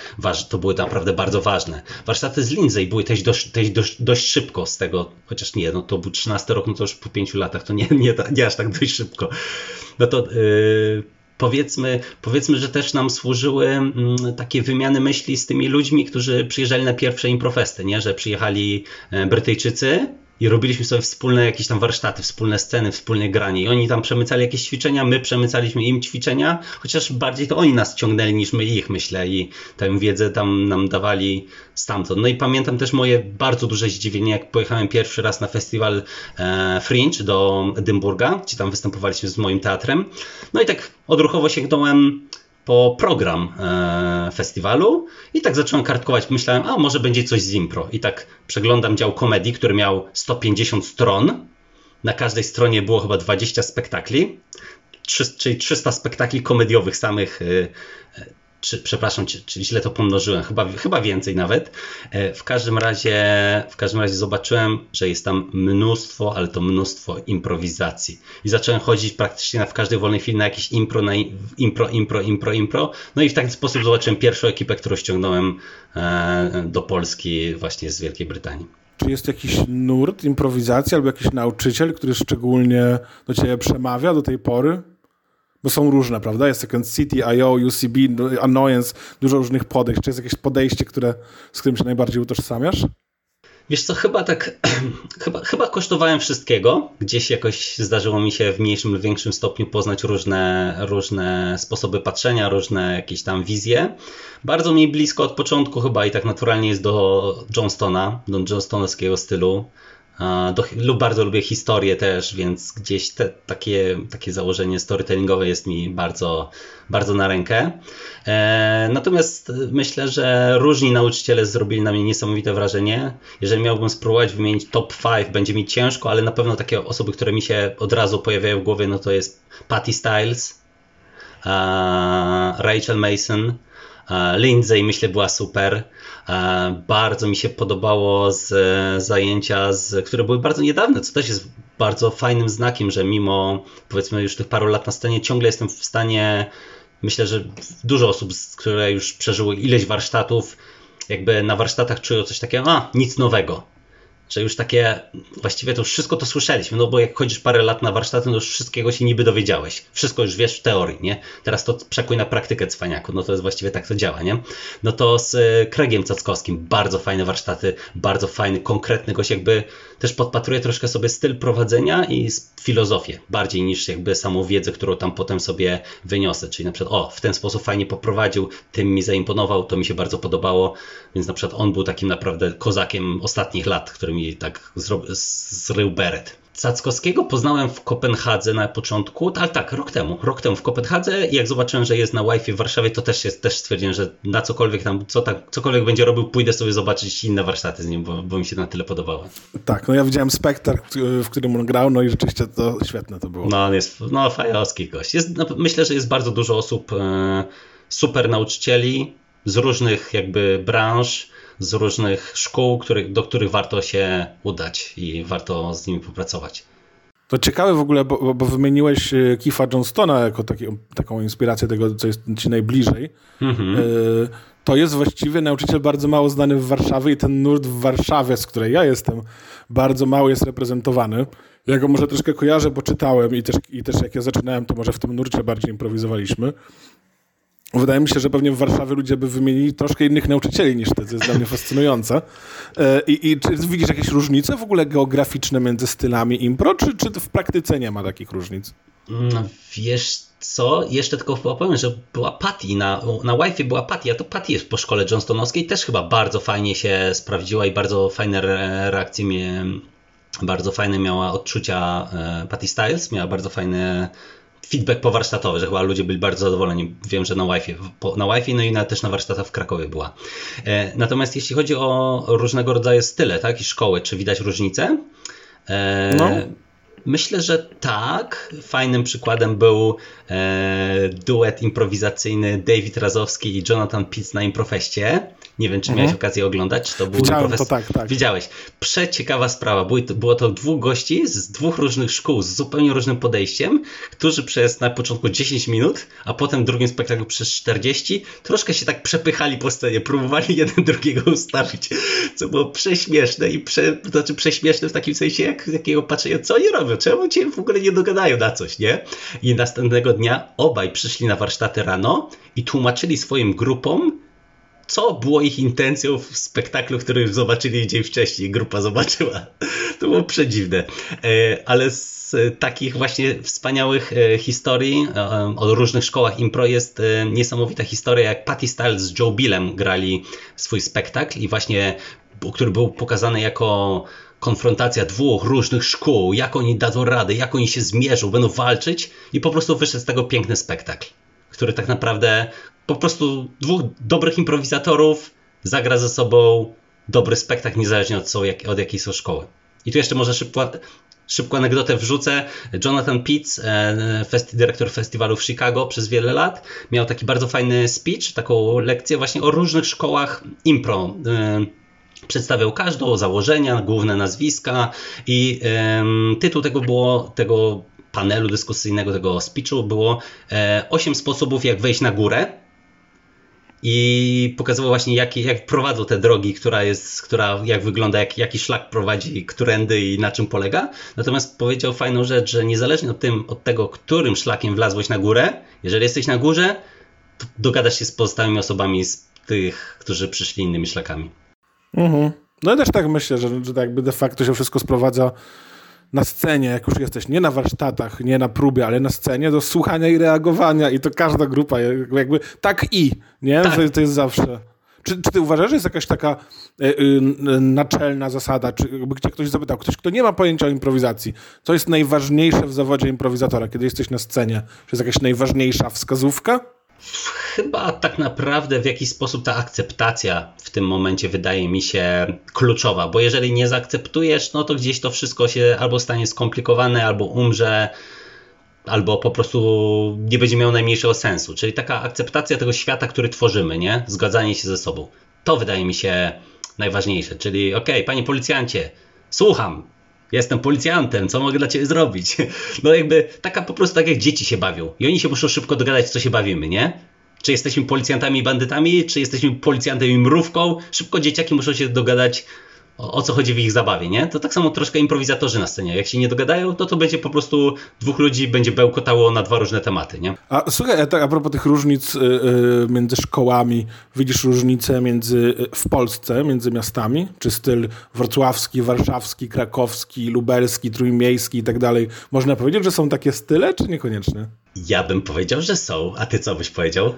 B: to były naprawdę bardzo ważne warsztaty z Lindsay były też dość, też dość, dość szybko z tego, chociaż nie, no to był 13 rok, no to już po 5 latach, to nie, nie, nie aż tak dość szybko. No to yy, powiedzmy, powiedzmy, że też nam służyły mm, takie wymiany myśli z tymi ludźmi, którzy przyjeżdżali na pierwsze improfesty, nie? że przyjechali e, Brytyjczycy, i robiliśmy sobie wspólne jakieś tam warsztaty, wspólne sceny, wspólnie granie i oni tam przemycali jakieś ćwiczenia, my przemycaliśmy im ćwiczenia, chociaż bardziej to oni nas ciągnęli niż my ich, myślę i tę wiedzę tam nam dawali stamtąd. No i pamiętam też moje bardzo duże zdziwienie, jak pojechałem pierwszy raz na festiwal e, Fringe do Edynburga, gdzie tam występowaliśmy z moim teatrem. No i tak odruchowo sięgnąłem po program e, festiwalu i tak zacząłem kartkować. Myślałem, a może będzie coś z impro. I tak przeglądam dział komedii, który miał 150 stron. Na każdej stronie było chyba 20 spektakli, czyli 300 spektakli komediowych samych e, czy, przepraszam, czy, czy źle to pomnożyłem, chyba, chyba więcej nawet. E, w każdym, razie, w każdym razie zobaczyłem, że jest tam mnóstwo, ale to mnóstwo improwizacji. I zacząłem chodzić praktycznie na, w każdej wolnej chwili na jakieś impro, na impro, impro, impro, impro. No i w taki sposób zobaczyłem pierwszą ekipę, którą ściągnąłem e, do Polski właśnie z Wielkiej Brytanii.
A: Czy jest jakiś nurt improwizacji albo jakiś nauczyciel, który szczególnie do ciebie przemawia do tej pory? Bo są różne, prawda? Jest Second City, IO, UCB, Annoyance, dużo różnych podejść. Czy jest jakieś podejście, które, z którym się najbardziej utożsamiasz?
B: Wiesz co, chyba tak, chyba, chyba kosztowałem wszystkiego. Gdzieś jakoś zdarzyło mi się w mniejszym lub większym stopniu poznać różne, różne sposoby patrzenia, różne jakieś tam wizje. Bardzo mi blisko od początku chyba i tak naturalnie jest do Johnstona, do Johnstonowskiego stylu. Do, lub bardzo lubię historię też, więc gdzieś te, takie, takie założenie storytellingowe jest mi bardzo, bardzo na rękę. E, natomiast myślę, że różni nauczyciele zrobili na mnie niesamowite wrażenie. Jeżeli miałbym spróbować wymienić top 5, będzie mi ciężko, ale na pewno takie osoby, które mi się od razu pojawiają w głowie, no to jest Patty Styles, Rachel Mason, Lindsay myślę była super. E, bardzo mi się podobało z zajęcia, z, które były bardzo niedawne, co też jest bardzo fajnym znakiem, że mimo powiedzmy już tych paru lat na scenie ciągle jestem w stanie, myślę, że dużo osób, które już przeżyły ileś warsztatów, jakby na warsztatach czują coś takiego, a nic nowego. Że już takie, właściwie to już wszystko to słyszeliśmy, no bo jak chodzisz parę lat na warsztaty, no już wszystkiego się niby dowiedziałeś. Wszystko już wiesz w teorii, nie? Teraz to przekuj na praktykę cwaniaku, no to jest właściwie tak to działa, nie? No to z e, Kregiem Cackowskim, bardzo fajne warsztaty, bardzo fajny, konkretny gość, jakby też podpatruje troszkę sobie styl prowadzenia i filozofię, bardziej niż jakby samą wiedzę, którą tam potem sobie wyniosę, czyli na przykład, o, w ten sposób fajnie poprowadził, tym mi zaimponował, to mi się bardzo podobało, więc na przykład on był takim naprawdę kozakiem ostatnich lat, który mi tak zrył beret. Cackowskiego poznałem w Kopenhadze na początku, ale tak, rok temu, rok temu w Kopenhadze i jak zobaczyłem, że jest na Wi-Fi w Warszawie, to też, jest, też stwierdziłem, że na cokolwiek tam, co tak, cokolwiek będzie robił, pójdę sobie zobaczyć inne warsztaty z nim, bo, bo mi się na tyle podobało.
A: Tak, no ja widziałem Spectre, w którym on grał, no i rzeczywiście to świetne to było.
B: No on jest, no fajowski gość. Jest, no, myślę, że jest bardzo dużo osób, e, super nauczycieli z różnych jakby branż, z różnych szkół, których, do których warto się udać i warto z nimi popracować.
A: To ciekawe w ogóle, bo, bo wymieniłeś e, Kifa Johnstona jako taki, taką inspirację tego, co jest ci najbliżej. Mhm. E, to jest właściwie nauczyciel bardzo mało znany w Warszawie i ten nurt w Warszawie, z której ja jestem, bardzo mało jest reprezentowany. Ja go może troszkę kojarzę, bo czytałem i też, i też jak ja zaczynałem, to może w tym nurcie bardziej improwizowaliśmy. Wydaje mi się, że pewnie w Warszawie ludzie by wymienili troszkę innych nauczycieli niż ty, to jest dla mnie fascynujące. E, I, I, czy widzisz jakieś różnice w ogóle geograficzne między stylami impro, czy, czy w praktyce nie ma takich różnic?
B: No, wiesz co, jeszcze tylko powiem, że była Patty, na, na Wi-Fi była Patty, a to Patty jest po szkole Johnstonowskiej, też chyba bardzo fajnie się sprawdziła i bardzo fajne reakcje miałem, bardzo fajne miała odczucia e, Patty Styles, miała bardzo fajne feedback powarsztatowy, że chyba ludzie byli bardzo zadowoleni. Wiem, że na Wi-Fi, na Wi-Fi no i na, też na warsztatach w Krakowie była. E, natomiast jeśli chodzi o różnego rodzaju style tak, i szkoły, czy widać różnicę? E, no. Myślę, że tak. Fajnym przykładem był e, duet improwizacyjny David Razowski i Jonathan Pitts na Improfeście. Nie wiem, czy mhm. miałeś okazję oglądać, czy to był
A: Widziałem to, tak, tak.
B: Widziałeś. Przeciekawa sprawa. Było to, dwóch gości z dwóch różnych szkół, z zupełnie różnym podejściem, którzy przez na początku 10 minut, a potem w drugim spektaklu przez 40, troszkę się tak przepychali po scenie, próbowali jeden drugiego ustawić, co było prześmieszne i prze, to znaczy prześmieszne w takim sensie, jak jakiego patrzenia, co oni robią, czemu cię w ogóle nie dogadają na coś, nie? I następnego dnia obaj przyszli na warsztaty rano i tłumaczyli swoim grupom, co było ich intencją w spektaklu, który zobaczyli dzień wcześniej, grupa zobaczyła. To było przedziwne. E, ale z takich właśnie wspaniałych e, historii e, o różnych szkołach impro jest niesamowita historia, jak Patty Styles z Joe Billem grali swój spektakl i właśnie, który był pokazany jako konfrontacja dwóch różnych szkół, jak oni dadzą radę, jak oni się zmierzą, będą walczyć i po prostu wyszedł z tego piękny spektakl, który tak naprawdę po prostu dwóch dobrych improwizatorów zagra ze sobą dobry spektakl, niezależnie od, są, jak, od jakiej są szkoły. I tu jeszcze może szybko, szybko anegdotę wrzucę. Jonathan Pitts, e, festi dyrektor festiwalu w Chicago przez wiele lat, miał taki bardzo fajny speech, taką lekcję właśnie o różnych szkołach impro. E, przedstawiał każdą, założenia, główne nazwiska i e, tytuł tego było, tego panelu dyskusyjnego, tego speechu było 8 sposobów jak wejść na górę i pokazywał właśnie jak, jak prowadzą te drogi, która jest, która, jak wygląda, jak, jaki szlak prowadzi, którędy i na czym polega. Natomiast powiedział fajną rzecz, że niezależnie od, tym, od tego, którym szlakiem wlazłeś na górę, jeżeli jesteś na górze, to dogadasz się z pozostałymi osobami z tych, którzy przyszli innymi szlakami.
A: Mhm. No ja też tak myślę, że, że tak jakby de facto się wszystko sprowadza na scenie, jak już jesteś, nie na warsztatach, nie na próbie, ale na scenie, do słuchania i reagowania i to każda grupa jakby tak i, nie? Tak. To, to jest zawsze. Czy, czy ty uważasz, że jest jakaś taka y, y, naczelna zasada, czy jakby cię ktoś zapytał, ktoś, kto nie ma pojęcia o improwizacji, co jest najważniejsze w zawodzie improwizatora, kiedy jesteś na scenie? Czy jest jakaś najważniejsza wskazówka?
B: Chyba tak naprawdę w jakiś sposób ta akceptacja w tym momencie wydaje mi się kluczowa, bo jeżeli nie zaakceptujesz, no to gdzieś to wszystko się albo stanie skomplikowane, albo umrze, albo po prostu nie będzie miało najmniejszego sensu. Czyli taka akceptacja tego świata, który tworzymy, nie? Zgadzanie się ze sobą. To wydaje mi się najważniejsze. Czyli, okej, okay, panie policjancie, słucham, jestem policjantem, co mogę dla ciebie zrobić? No jakby taka po prostu tak jak dzieci się bawią i oni się muszą szybko dogadać, co się bawimy, nie? Czy jesteśmy policjantami i bandytami, czy jesteśmy policjantem i mrówką? Szybko dzieciaki muszą się dogadać, o, o, co chodzi w ich zabawie, nie? To tak samo troszkę improwizatorzy na scenie. Jak się nie dogadają, to to będzie po prostu dwóch ludzi będzie bełkotało na dwa różne tematy, nie?
A: A słuchaj, a, tak, a propos tych różnic y, y, między szkołami, widzisz różnice między, y, w Polsce, między miastami? Czy styl wrocławski, warszawski, krakowski, lubelski, trójmiejski i tak dalej? Można powiedzieć, że są takie style, czy niekoniecznie?
B: Ja bym powiedział, że są. A ty co byś powiedział?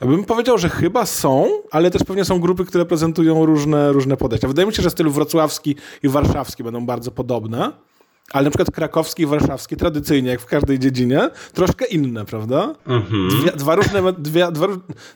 A: Ja bym powiedział, że chyba są, ale też pewnie są grupy, które prezentują różne, różne podejścia. Wydaje mi się, że styl wrocławski i warszawski będą bardzo podobne. Ale na przykład krakowski i warszawski tradycyjnie, jak w każdej dziedzinie, troszkę inne, prawda? Mhm. Dwie, dwa, różne, dwie, dwa,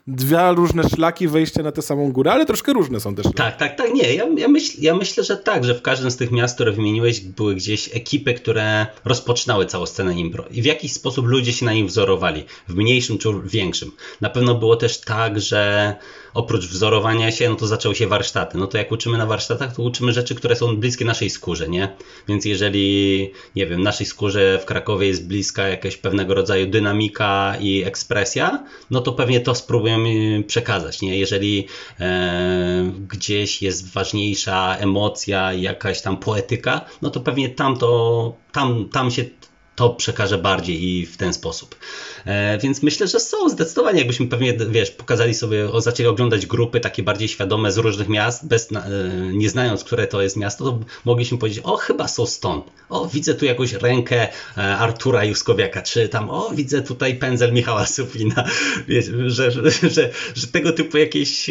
A: dwie różne szlaki wejścia na tę samą górę, ale troszkę różne są też.
B: Tak, tak, tak. Nie, ja, ja, myśl, ja myślę, że tak, że w każdym z tych miast, które wymieniłeś, były gdzieś ekipy, które rozpoczynały całą scenę impro. I w jakiś sposób ludzie się na nich wzorowali, w mniejszym czy większym. Na pewno było też tak, że oprócz wzorowania się, no to zaczęły się warsztaty. No to jak uczymy na warsztatach, to uczymy rzeczy, które są bliskie naszej skórze, nie? Więc jeżeli, nie wiem, naszej skórze w Krakowie jest bliska jakaś pewnego rodzaju dynamika i ekspresja, no to pewnie to spróbujemy przekazać, nie? Jeżeli e, gdzieś jest ważniejsza emocja, jakaś tam poetyka, no to pewnie tam to, tam, tam się to przekaże bardziej i w ten sposób. E, więc myślę, że są zdecydowanie, jakbyśmy pewnie, wiesz, pokazali sobie, zaczęli oglądać grupy takie bardziej świadome z różnych miast, bez, e, nie znając, które to jest miasto, to mogliśmy powiedzieć, o, chyba są stąd. O, widzę tu jakąś rękę e, Artura Juskowiaka, czy tam, o, widzę tutaj pędzel Michała Sufina. Wiesz, że, że, że, że tego typu jakieś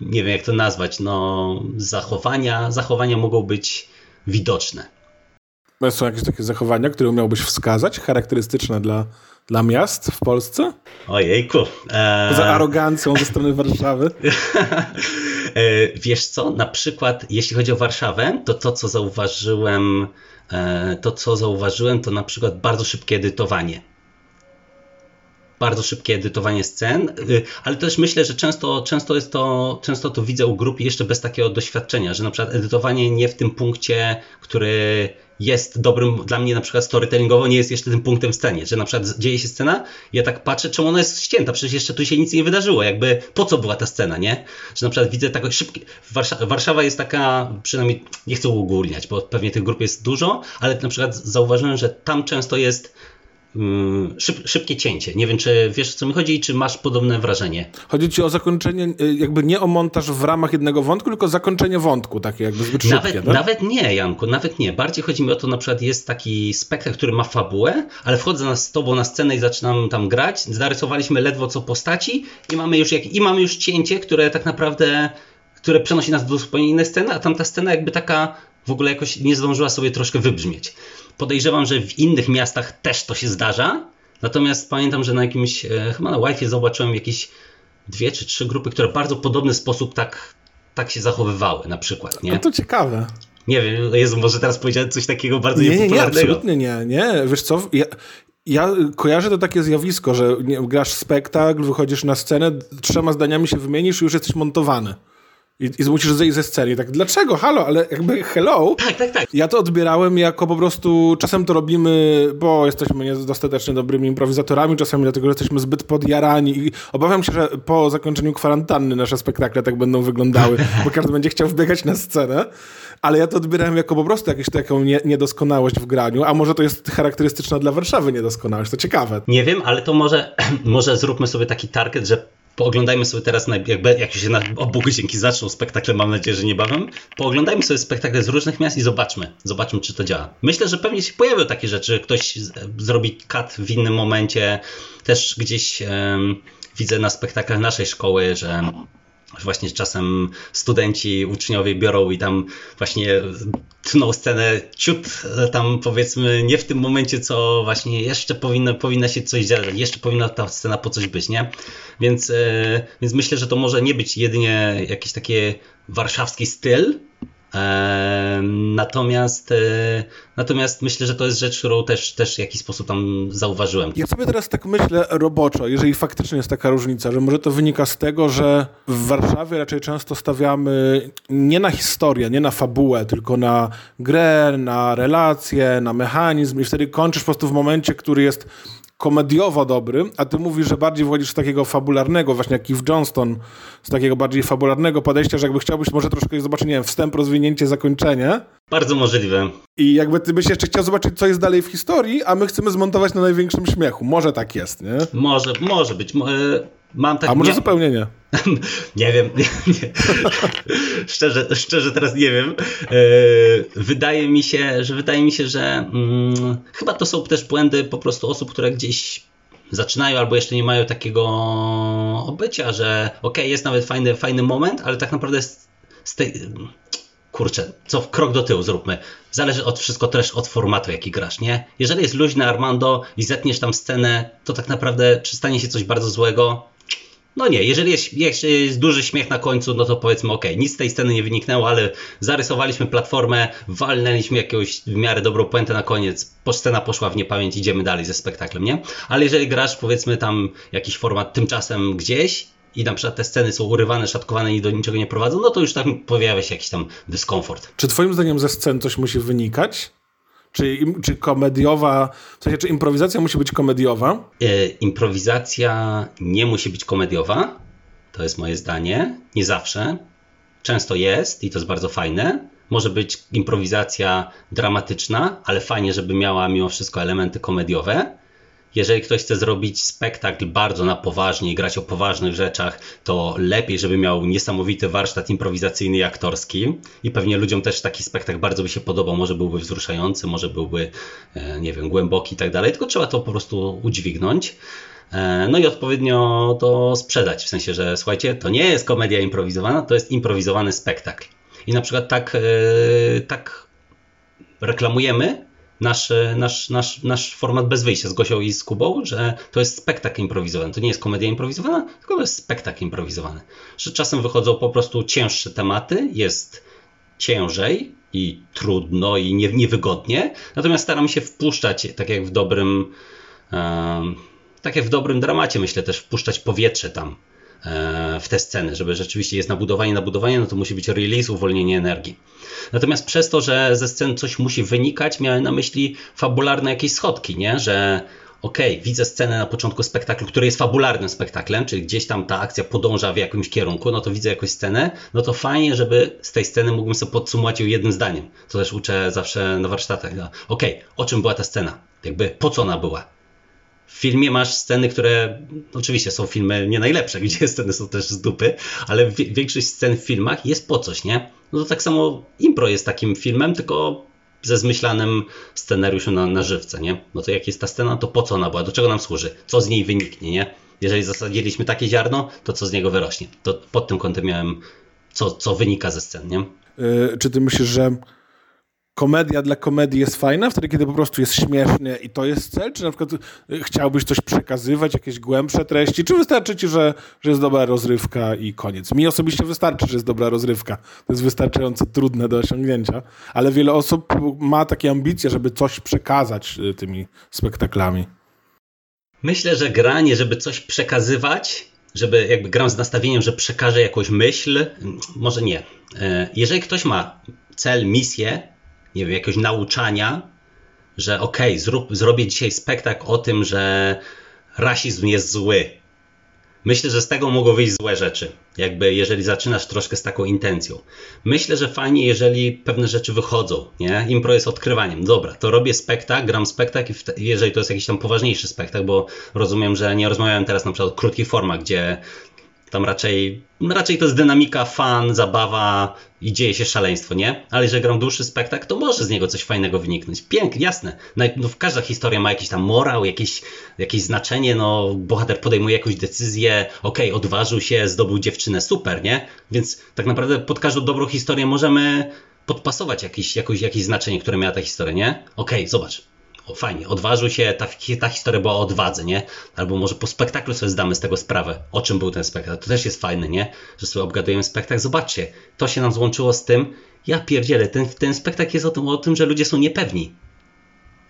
B: nie wiem jak to nazwać, no zachowania, zachowania mogą być widoczne.
A: Są jakieś takie zachowania, które umiałbyś wskazać, charakterystyczne dla, dla miast w Polsce?
B: Ojejku.
A: Eee... Poza arogancją ze strony Warszawy.
B: E, wiesz co, na przykład jeśli chodzi o Warszawę, to to co zauważyłem, e, to co zauważyłem to na przykład bardzo szybkie edytowanie bardzo szybkie edytowanie scen, y, ale też myślę, że często, często jest to, często to widzę u grup jeszcze bez takiego doświadczenia, że na przykład edytowanie nie w tym punkcie, który jest dobrym, dla mnie na przykład storytellingowo nie jest jeszcze tym punktem w scenie, że na przykład dzieje się scena, ja tak patrzę, czemu ona jest ścięta, przecież jeszcze tu się nic nie wydarzyło, jakby po co była ta scena, nie? Że na przykład widzę taką szybkie, Warszawa, Warszawa jest taka, przynajmniej nie chcę uogólniać, bo pewnie tych grup jest dużo, ale na przykład zauważyłem, że tam często jest szyb, szybkie cięcie. Nie wiem, czy wiesz o co mi chodzi, czy masz podobne wrażenie.
A: Chodzi ci o zakończenie, y, jakby nie o montaż w ramach jednego wątku, tylko zakończenie wątku, takie jakby zbyt
B: nawet,
A: szybkie. Tak?
B: Nawet nie, Janku, nawet nie. Bardziej chodzi mi o to, na przykład jest taki spektakl, który ma fabułę, ale wchodzę z tobą na scenę i zaczynam tam grać, zarysowaliśmy ledwo co postaci i mamy już, jak, i mamy już cięcie, które tak naprawdę które przenosi nas do zupełnie innej sceny, a tamta scena jakby taka w ogóle jakoś nie zdążyła sobie troszkę wybrzmieć. Podejrzewam, że w innych miastach też to się zdarza, natomiast pamiętam, że na jakimś, e, chyba na Wi-Fi zobaczyłem jakieś dwie czy trzy grupy, które w bardzo podobny sposób tak, tak się zachowywały na przykład. Nie?
A: No to ciekawe.
B: Nie wiem, Jezu, może teraz powiedziałem coś takiego bardzo
A: nie,
B: niepopularnego.
A: Nie, nie, absolutnie nie, nie. Wiesz co, ja, ja kojarzę to takie zjawisko, że grasz spektakl, wychodzisz na scenę, trzema zdaniami się wymienisz i już jesteś montowany. I, I musisz zejść ze sceny. Tak, dlaczego? Halo, ale jakby hello.
B: Tak, tak, tak.
A: Ja to odbierałem jako po prostu, czasem to robimy, bo jesteśmy niedostatecznie dobrymi improwizatorami, czasami dlatego, że jesteśmy zbyt podjarani i obawiam się, że po zakończeniu kwarantanny nasze spektakle tak będą wyglądały, bo każdy będzie chciał wbiegać na scenę. Ale ja to odbierałem jako po prostu jakąś taką nie, niedoskonałość w graniu, a może to jest charakterystyczna dla Warszawy niedoskonałość, to ciekawe.
B: Nie wiem, ale to może, może zróbmy sobie taki target, że Pooglądajmy sobie teraz, jak, jak się na obu dzięki zaczną spektakle, mam nadzieję, że niebawem. Pooglądajmy sobie spektakle z różnych miast i zobaczmy, zobaczmy, czy to działa. Myślę, że pewnie się pojawią takie rzeczy, ktoś zrobi cut w innym momencie. Też gdzieś widzę na spektaklach naszej szkoły, że właśnie czasem studenci, uczniowie biorą i tam właśnie tną scenę ciut tam powiedzmy nie w tym momencie, co właśnie jeszcze powinno, powinna się coś dziać, jeszcze powinna ta scena po coś być, nie? Więc, e, więc myślę, że to może nie być jedynie jakiś taki warszawski styl, Natomiast, e, natomiast myślę, że to jest rzecz, którą też, też w jakiś sposób tam zauważyłem.
A: Ja sobie teraz tak myślę roboczo, jeżeli faktycznie jest taka różnica, że może to wynika z tego, że w Warszawie raczej często stawiamy nie na historię, nie na fabułę, tylko na grę, na relacje, na mechanizm i wtedy kończysz po prostu w momencie, który jest komediowo dobry, a ty mówisz, że bardziej wchodzisz z takiego fabularnego, właśnie jak Keith Johnston, z takiego bardziej fabularnego podejścia, że jakby chciałbyś może troszkę zobaczyć, nie wiem, wstęp, rozwinięcie, zakończenie.
B: Bardzo możliwe.
A: I jakby ty byś jeszcze chciał zobaczyć, co jest dalej w historii, a my chcemy zmontować na największym śmiechu. Może tak jest, nie?
B: Może, może być. E, mam tak,
A: a może nie... zupełnie nie.
B: nie wiem. Nie. szczerze, szczerze teraz nie wiem. E, wydaje mi się, że wydaje mi się, że mm, chyba to są też błędy po prostu osób, które gdzieś zaczynają albo jeszcze nie mają takiego obycia, że okej, okay, jest nawet fajny, fajny moment, ale tak naprawdę z, z tej kurczę, co w krok do tyłu zróbmy. Zależy od wszystko też od formatu, jaki grasz, nie? Jeżeli jest luźny Armando i zetniesz tam scenę, to tak naprawdę przystanie się coś bardzo złego. No nie, jeżeli jest, jest duży śmiech na końcu, no to powiedzmy ok, nic z tej sceny nie wyniknęło, ale zarysowaliśmy platformę, walnęliśmy jakąś w miarę dobrą puentę na koniec, scena poszła w niepamięć, idziemy dalej ze spektaklem, nie? Ale jeżeli grasz powiedzmy tam jakiś format tymczasem gdzieś i na przykład te sceny są urywane, szatkowane i do niczego nie prowadzą, no to już tam pojawia się jakiś tam dyskomfort.
A: Czy twoim zdaniem ze scen coś musi wynikać? Czy, czy komediowa, w sensie, czy improwizacja musi być komediowa?
B: E, improwizacja nie musi być komediowa, to jest moje zdanie, nie zawsze. Często jest i to jest bardzo fajne. Może być improwizacja dramatyczna, ale fajnie, żeby miała mimo wszystko elementy komediowe jeżeli ktoś chce zrobić spektakl bardzo na poważnie i grać o poważnych rzeczach, to lepiej, żeby miał niesamowity warsztat improwizacyjny i aktorski. I pewnie ludziom też taki spektakl bardzo by się podobał. Może byłby wzruszający, może byłby, e, nie wiem, głęboki i tak dalej, tylko trzeba to po prostu udźwignąć. E, no i odpowiednio to sprzedać, w sensie, że słuchajcie, to nie jest komedia improwizowana, to jest improwizowany spektakl. I na przykład tak, e, tak reklamujemy nasz, nasz, nasz, nasz format bez wyjścia z Gosią i z Kubą, że to jest spektakl improwizowany. To nie jest komedia improwizowana, tylko to jest spektakl improwizowany. Że czasem wychodzą po prostu cięższe tematy, jest ciężej i trudno i nie, niewygodnie, natomiast staram się wpuszczać, tak jak w dobrym, um, tak jak w dobrym dramacie, myślę też wpuszczać powietrze tam w te sceny, żeby rzeczywiście jest nabudowanie, nabudowanie, no to musi być release, uwolnienie energii. Natomiast przez to, że ze scen coś musi wynikać, miałem na myśli fabularne jakieś schodki, nie? Że okej, okay, widzę scenę na początku spektaklu, który jest fabularnym spektaklem, czyli gdzieś tam ta akcja podąża w jakimś kierunku, no to widzę jakąś scenę, no to fajnie, żeby z tej sceny mógłbym sobie podsumować ją jednym zdaniem. To też uczę zawsze na warsztatach. No, okej, okay, o czym była ta scena? Jakby po co ona była? W filmie masz sceny, które oczywiście są filmy nie najlepsze, gdzie sceny są też z dupy, ale większość scen w filmach jest po coś, nie? No to tak samo Impro jest takim filmem, tylko ze zmyślanym scenariuszem na, na żywce, nie? No to jak jest ta scena, to po co ona była? Do czego nam służy? Co z niej wyniknie, nie? Jeżeli zasadziliśmy takie ziarno, to co z niego wyrośnie? To pod tym kątem miałem, co, co wynika ze scen, nie?
A: Yy, czy ty myślisz, że komedia dla komedii jest fajna, wtedy kiedy po prostu jest śmiesznie i to jest cel? Czy na przykład y, chciałbyś coś przekazywać, jakieś głębsze treści? Czy wystarczy ci, że, że jest dobra rozrywka i koniec? Mi osobiście wystarczy, że jest dobra rozrywka. To jest wystarczająco trudne do osiągnięcia, ale wiele osób ma takie ambicje, żeby coś przekazać y, tymi spektaklami.
B: Myślę, że granie, żeby coś przekazywać, żeby jakby gram z nastawieniem, że przekaże jakąś myśl, może nie. Jeżeli ktoś ma cel, misję, nie wiem, jakiegoś nauczania, że okej, okay, zrobię dzisiaj spektakl o tym, że rasizm jest zły. Myślę, że z tego mogą wyjść złe rzeczy, jakby jeżeli zaczynasz troszkę z taką intencją. Myślę, że fajnie, jeżeli pewne rzeczy wychodzą, nie? Impro jest odkrywaniem. Dobra, to robię spektakl, gram spektakl, jeżeli to jest jakiś tam poważniejszy spektakl, bo rozumiem, że nie rozmawiałem teraz na przykład o krótkich formach, gdzie tam raczej, raczej to jest dynamika, fan, zabawa i dzieje się szaleństwo, nie? Ale jeżeli gram dłuższy spektakl, to może z niego coś fajnego wyniknąć. Pięknie, jasne. No, no, każda historia ma jakiś tam morał, jakieś, jakieś znaczenie, no bohater podejmuje jakąś decyzję, okej, okay, odważył się, zdobył dziewczynę, super, nie? Więc tak naprawdę pod każdą dobrą historię możemy podpasować jakieś, jakieś, jakieś znaczenie, które miała ta historia, nie? Okej, okay, zobacz, o, fajnie, odważył się, ta, ta historia była o odwadze, nie? Albo może po spektaklu sobie zdamy z tego sprawę, o czym był ten spektakl. To też jest fajne, nie? Że sobie obgadujemy spektakl. Zobaczcie, to się nam złączyło z tym, ja pierdzielę, ten, ten spektakl jest o tym, o tym, że ludzie są niepewni.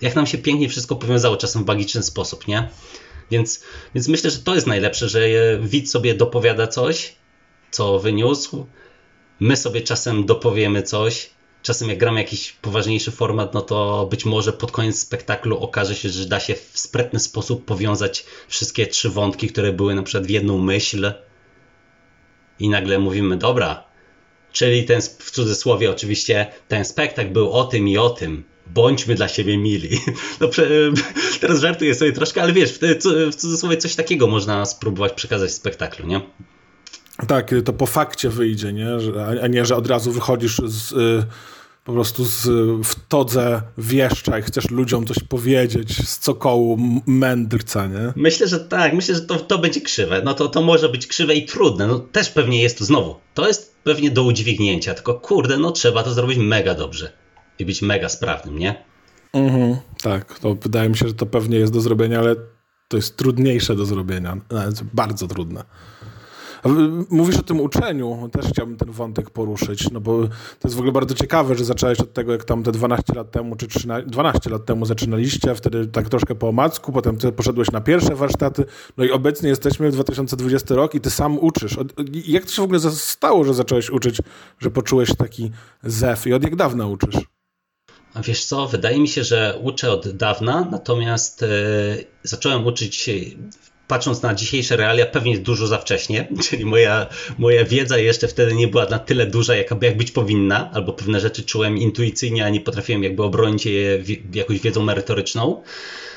B: Jak nam się pięknie wszystko powiązało, czasem w magiczny sposób, nie? Więc, więc myślę, że to jest najlepsze, że widz sobie dopowiada coś, co wyniósł, my sobie czasem dopowiemy coś, czasem jak gramy jakiś poważniejszy format, no to być może pod koniec spektaklu okaże się, że da się w sprytny sposób powiązać wszystkie trzy wątki, które były na przykład w jedną myśl i nagle mówimy, dobra, czyli ten, w cudzysłowie oczywiście, ten spektakl był o tym i o tym, bądźmy dla siebie mili. No, teraz żartuję sobie troszkę, ale wiesz, w cudzysłowie coś takiego można spróbować przekazać w spektaklu, nie?
A: Tak, to po fakcie wyjdzie, nie? a nie, że od razu wychodzisz z, y, po prostu z, w todze wieszcza i chcesz ludziom coś powiedzieć z cokołu mędrca, nie?
B: Myślę, że tak, myślę, że to, to będzie krzywe. No to, to może być krzywe i trudne. No też pewnie jest to znowu. To jest pewnie do udźwignięcia, tylko kurde, no trzeba to zrobić mega dobrze i być mega sprawnym, nie?
A: Mhm, tak, to wydaje mi się, że to pewnie jest do zrobienia, ale to jest trudniejsze do zrobienia, bardzo trudne. Mówisz o tym uczeniu, też chciałbym ten wątek poruszyć, no bo to jest w ogóle bardzo ciekawe, że zacząłeś od tego, jak tam te 12 lat temu, czy 13, 12 lat temu zaczynaliście, wtedy tak troszkę po omacku, potem ty poszedłeś na pierwsze warsztaty, no i obecnie jesteśmy w 2020 rok i ty sam uczysz. Jak to się w ogóle stało, że zacząłeś uczyć, że poczułeś taki zew i od jak dawna uczysz?
B: A wiesz co, wydaje mi się, że uczę od dawna, natomiast yy, zacząłem uczyć patrząc na dzisiejsze realia, pewnie dużo za wcześnie, czyli moja, moja wiedza jeszcze wtedy nie była na tyle duża, jak, jak być powinna, albo pewne rzeczy czułem intuicyjnie, a nie potrafiłem jakby obronić je jakąś wiedzą merytoryczną.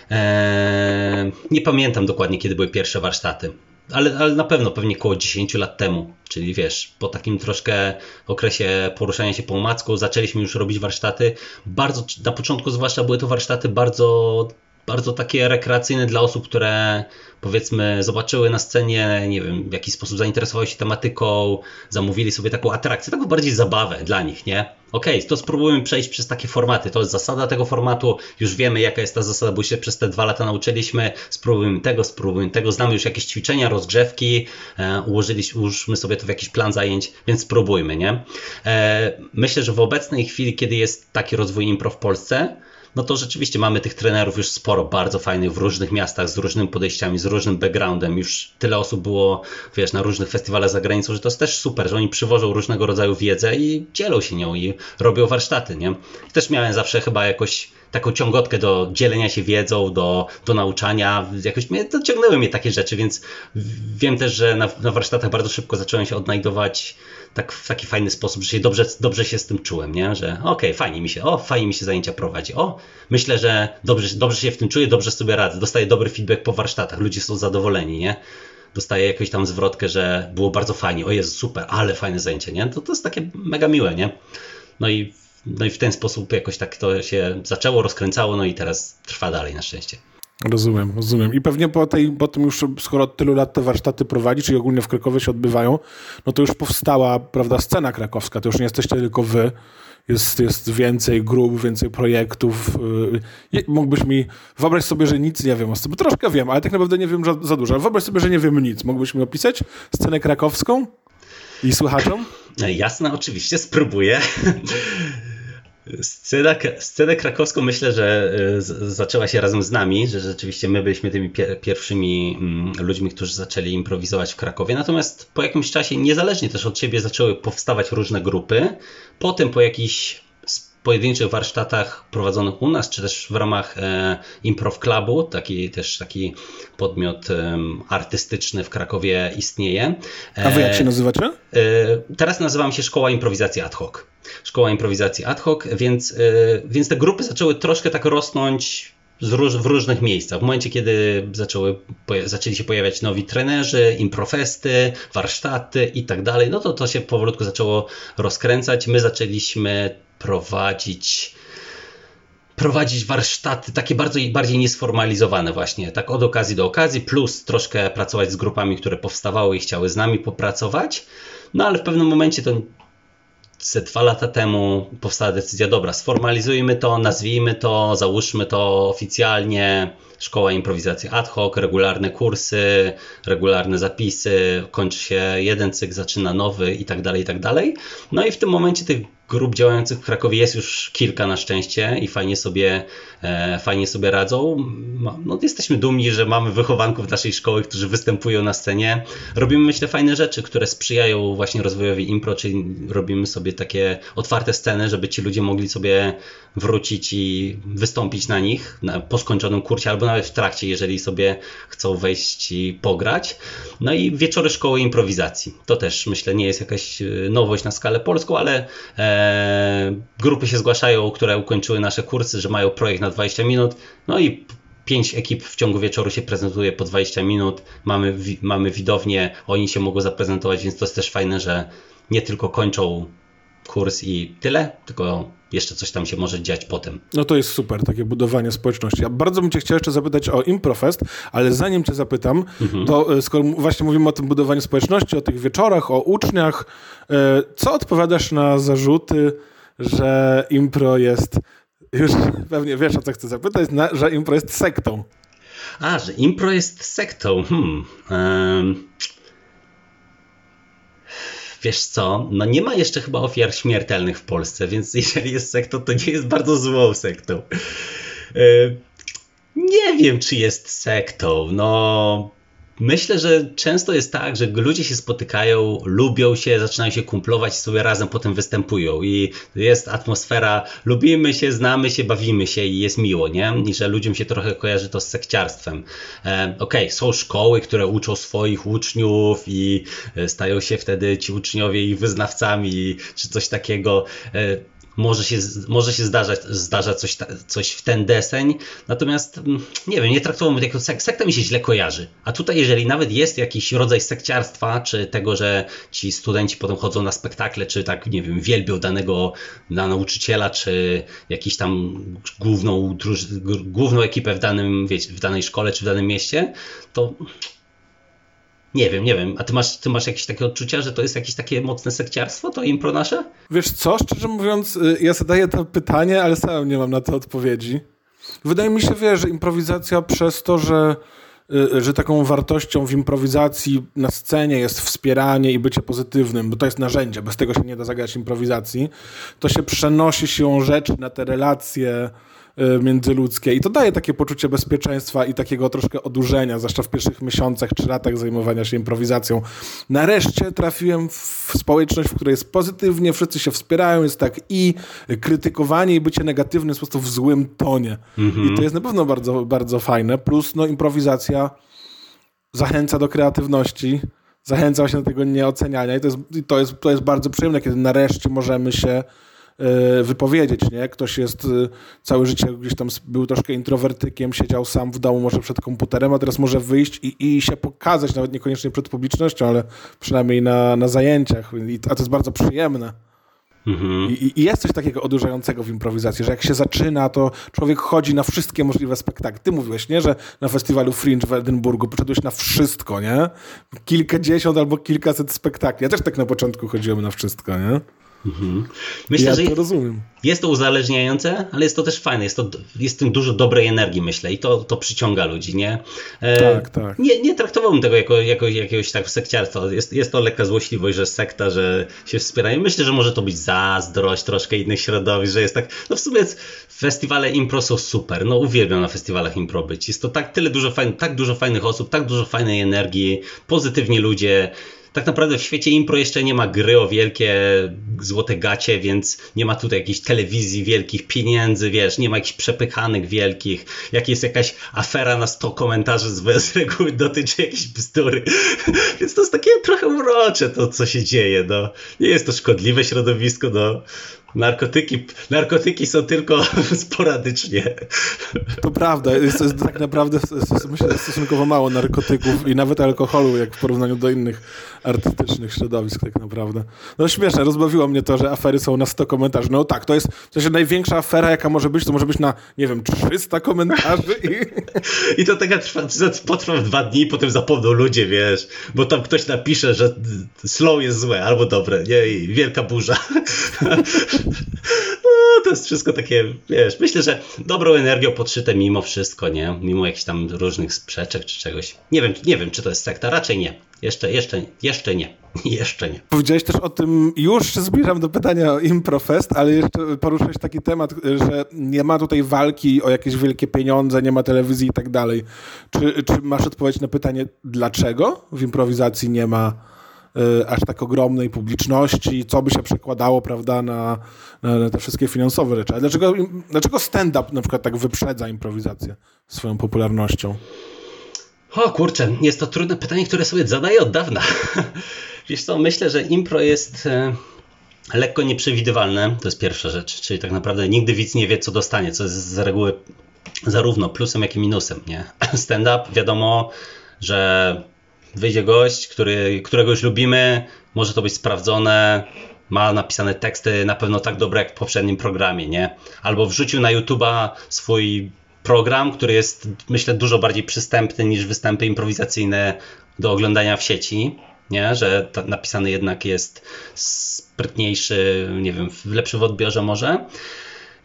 B: Eee, nie pamiętam dokładnie, kiedy były pierwsze warsztaty. Ale, ale na pewno pewnie około 10 lat temu, czyli wiesz, po takim troszkę okresie poruszania się po umacku zaczęliśmy już robić warsztaty. Bardzo, na początku zwłaszcza były to warsztaty bardzo bardzo takie rekreacyjne dla osób, które powiedzmy zobaczyły na scenie, nie wiem, w jaki sposób zainteresowały się tematyką, zamówili sobie taką atrakcję, taką bardziej zabawę dla nich, nie? Okej, okay, to spróbujmy przejść przez takie formaty, to jest zasada tego formatu, już wiemy jaka jest ta zasada, bo się przez te dwa lata nauczyliśmy, spróbujmy tego, spróbujmy tego, znamy już jakieś ćwiczenia, rozgrzewki, e, ułożyliśmy, ułóżmy sobie to w jakiś plan zajęć, więc spróbujmy, nie? E, myślę, że w obecnej chwili, kiedy jest taki rozwój impro w Polsce, no to rzeczywiście mamy tych trenerów już sporo, bardzo fajnych w różnych miastach, z różnymi podejściami, z różnym backgroundem. Już tyle osób było, wiesz, na różnych festiwalach za granicą, że to jest też super, że oni przywożą różnego rodzaju wiedzę i dzielą się nią i robią warsztaty, nie? Też miałem zawsze chyba jakoś taką ciągotkę do dzielenia się wiedzą, do, do nauczania. Jakoś mnie, to ciągnęły mnie takie rzeczy, więc wiem też, że na, na warsztatach bardzo szybko zacząłem się odnajdować tak, w taki fajny sposób, że się dobrze, dobrze się z tym czułem, nie? że okej, okay, fajnie mi się, o, fajnie mi się zajęcia prowadzi, o, myślę, że dobrze, dobrze się w tym czuję, dobrze sobie radzę, dostaję dobry feedback po warsztatach, ludzie są zadowoleni, nie? Dostaję jakąś tam zwrotkę, że było bardzo fajnie, o jest super, ale fajne zajęcie, nie? To, to jest takie mega miłe, nie? No i, no i w ten sposób jakoś tak to się zaczęło, rozkręcało, no i teraz trwa dalej na szczęście.
A: Rozumiem, rozumiem. I pewnie po, tej, po tym już, skoro od tylu lat te warsztaty prowadzisz i ogólnie w Krakowie się odbywają, no to już powstała, prawda, scena krakowska. To już nie jesteście tylko wy. Jest, jest więcej grup, więcej projektów. Yy, mógłbyś mi, wyobraź sobie, że nic nie wiem o bo troszkę wiem, ale tak naprawdę nie wiem za, za dużo. Wyobraź sobie, że nie wiem nic. Mógłbyś mi opisać scenę krakowską i słuchaczom?
B: Jasne, oczywiście, spróbuję. Scenę, scenę krakowską myślę, że e, zaczęła się razem z nami, że rzeczywiście my byliśmy tymi pierwszymi mm, ludźmi, którzy zaczęli improwizować w Krakowie. Natomiast po jakimś czasie, niezależnie też od siebie, zaczęły powstawać różne grupy. Potem po jakichś pojedynczych warsztatach prowadzonych u nas, czy też w ramach e, Improv Clubu, taki też taki podmiot e, artystyczny w Krakowie istnieje.
A: E, A wy jak się nazywacie?
B: E, teraz nazywam się Szkoła Improwizacji Ad Hoc. Szkoła Improwizacji Ad Hoc, więc, e, więc te grupy zaczęły troszkę tak rosnąć Róż, w różnych miejscach. W momencie, kiedy zaczęły, zaczęli się pojawiać nowi trenerzy, improfesty, warsztaty i tak dalej, no to to się powolutku zaczęło rozkręcać. My zaczęliśmy prowadzić prowadzić warsztaty takie bardzo, bardziej niesformalizowane właśnie, tak od okazji do okazji, plus troszkę pracować z grupami, które powstawały i chciały z nami popracować. No ale w pewnym momencie to ze dwa lata temu powstała decyzja, dobra, sformalizujmy to, nazwijmy to, załóżmy to oficjalnie, szkoła improwizacji ad hoc, regularne kursy, regularne zapisy, kończy się jeden cykl, zaczyna nowy i tak dalej, i tak dalej. No i w tym momencie tych grup działających w Krakowie jest już kilka na szczęście i fajnie sobie, e, fajnie sobie radzą. No, jesteśmy dumni, że mamy wychowanków naszej szkoły, którzy występują na scenie. Robimy, myślę, fajne rzeczy, które sprzyjają właśnie rozwojowi impro, czyli robimy sobie takie otwarte sceny, żeby ci ludzie mogli sobie wrócić i wystąpić na nich na, po skończonym kursie, albo nawet w trakcie, jeżeli sobie chcą wejść i pograć. No i wieczory szkoły improwizacji. To też, myślę, nie jest jakaś e, nowość na skalę polską, ale e, grupy się zgłaszają, które ukończyły nasze kursy, że mają projekt na 20 minut, no i pięć ekip w ciągu wieczoru się prezentuje po 20 minut, mamy, mamy widownię, oni się mogą zaprezentować, więc to jest też fajne, że nie tylko kończą kurs i tyle, tylko jeszcze coś tam się może dziać potem.
A: No to jest super, takie budowanie społeczności. Ja bardzo bym cię chciał jeszcze zapytać o Improfest, ale zanim cię zapytam, mhm. to e, skoro właśnie mówimy o tym budowaniu społeczności, o tych wieczorach, o uczniach, e, co odpowiadasz na zarzuty, że impro jest, już pewnie wiesz o co chcę zapytać, że impro jest sektą.
B: A, że impro jest sektą. Hmm. Um wiesz co, no nie ma jeszcze chyba ofiar śmiertelnych w Polsce, więc jeżeli jest sektą, to nie jest bardzo złą sektą. E, nie wiem, czy jest sektą. No, Myślę, że często jest tak, że ludzie się spotykają, lubią się, zaczynają się kumplować, sobie razem potem występują i jest atmosfera, lubimy się, znamy się, bawimy się i jest miło, nie? I że ludziom się trochę kojarzy to z sekciarstwem. E, Okej, okay, są szkoły, które uczą swoich uczniów i e, stają się wtedy ci uczniowie ich wyznawcami czy coś takiego. E, może się, może się zdarzać, zdarza coś, coś w ten deseń, natomiast mm, nie wiem, nie traktowałbym tego sek sekta mi się źle kojarzy. A tutaj jeżeli nawet jest jakiś rodzaj sekciarstwa, czy tego, że ci studenci potem chodzą na spektakle, czy tak, nie wiem, wielbią danego na nauczyciela, czy jakiś tam główną, główną ekipę w, danym, wiecie, w danej szkole, czy w danym mieście, to nie wiem, nie wiem. A ty masz, ty masz jakieś takie odczucia, że to jest jakieś takie mocne sekciarstwo, to impro nasze?
A: Wiesz co, szczerze mówiąc, y, ja zadaję to pytanie, ale sam nie mam na to odpowiedzi. Wydaje mi się, wiesz, że improwizacja przez to, że, y, że taką wartością w improwizacji na scenie jest wspieranie i bycie pozytywnym, bo to jest narzędzie, bez tego się nie da zagrać improwizacji, to się przenosi się rzecz na te relacje międzyludzkie i to daje takie poczucie bezpieczeństwa i takiego troszkę odurzenia, zwłaszcza w pierwszych miesiącach czy latach zajmowania się improwizacją. Nareszcie trafiłem w społeczność, w której jest pozytywnie, wszyscy się wspierają, jest tak i krytykowanie i bycie negatywnym jest po prostu w złym tonie. Mhm. I to jest na pewno bardzo, bardzo fajne. Plus no, improwizacja zachęca do kreatywności, zachęca właśnie do tego nieoceniania i to jest, to jest, to jest bardzo przyjemne, kiedy nareszcie możemy się wypowiedzieć, nie? Ktoś jest e, całe życie gdzieś tam był troszkę introwertykiem, siedział sam w domu może przed komputerem, a teraz może wyjść i, i się pokazać, nawet niekoniecznie przed publicznością, ale przynajmniej na, na zajęciach, I, a to jest bardzo przyjemne. Mhm. I, I, jest coś takiego odurzającego w improwizacji, że jak się zaczyna, to człowiek chodzi na wszystkie możliwe spektakle. Ty mówiłeś, nie, że na festiwalu Fringe w Edynburgu poszedłeś na wszystko, nie? Kilkadziesiąt albo kilkaset spektakli. Ja też tak na początku chodziłem na wszystko, nie?
B: Mhm. Myślę,
A: ja
B: że
A: to rozumiem.
B: jest to uzależniające, ale jest to też fajne. Jest, to, jest w tym dużo dobrej energii, myślę, i to, to przyciąga ludzi, nie?
A: E, tak, tak.
B: Nie, nie traktowałbym tego jako, jako jakiegoś tak sekciarstwa. Jest, jest to lekka złośliwość, że sekta, że się wspierają. Myślę, że może to być zazdrość troszkę innych środowisk, że jest tak. No w sumie festiwale impro są super. No uwielbiam na festiwalach impro być. Jest to tak tyle dużo fajnych, tak dużo fajnych osób, tak dużo fajnej energii, pozytywni ludzie tak naprawdę w świecie impro jeszcze nie ma gry o wielkie złote gacie, więc nie ma tutaj jakiejś telewizji wielkich pieniędzy, wiesz, nie ma jakichś przepychanych wielkich. Jak jest jakaś afera na 100 komentarzy z, z reguły dotyczy jakiejś bzdury. więc to jest takie trochę urocze to, co się dzieje, no. Nie jest to szkodliwe środowisko, no. Narkotyki, narkotyki są tylko sporadycznie.
A: To prawda, jest, jest tak naprawdę myślę, stosunkowo mało narkotyków i nawet alkoholu, jak w porównaniu do innych artystycznych środowisk tak naprawdę. No śmieszne, rozbawiło mnie to, że afery są na 100 komentarzy. No tak, to jest w sensie największa afera, jaka może być, to może być na, nie wiem, 300 komentarzy. I,
B: I to taka trwa, potrwa dwa dni, potem zapomną ludzie, wiesz, bo tam ktoś napisze, że slow jest złe albo dobre, nie, i wielka burza. No, to jest wszystko takie, wiesz, myślę, że dobrą energią podszyte mimo wszystko, nie? Mimo jakichś tam różnych sprzeczek czy czegoś. Nie wiem, nie wiem, czy to jest sekta, raczej nie. Jeszcze, jeszcze, jeszcze nie. Jeszcze nie.
A: Powiedziałeś też o tym, już zbliżam do pytania o Improfest, ale jeszcze poruszyłeś taki temat, że nie ma tutaj walki o jakieś wielkie pieniądze, nie ma telewizji i tak dalej. Czy, czy masz odpowiedź na pytanie, dlaczego w improwizacji nie ma aż tak ogromnej publiczności, co by się przekładało, prawda, na, na, te wszystkie finansowe rzeczy? A dlaczego, dlaczego stand-up na przykład tak wyprzedza improwizację swoją popularnością?
B: O kurczę, jest to trudne pytanie, które sobie zadaję od dawna. Wiesz co, myślę, że impro jest e, lekko nieprzewidywalne, to jest pierwsza rzecz, czyli tak naprawdę nigdy widz nie wie, co dostanie, co jest z reguły zarówno plusem, jak i minusem, nie? Stand-up, wiadomo, że wyjdzie gość, który, którego już lubimy, może to być sprawdzone, ma napisane teksty na pewno tak dobre jak w poprzednim programie, nie? Albo wrzucił na YouTube'a swój program, który jest myślę dużo bardziej przystępny niż występy improwizacyjne do oglądania w sieci, nie? że napisany jednak jest sprytniejszy, nie wiem, lepszy w odbiorze może.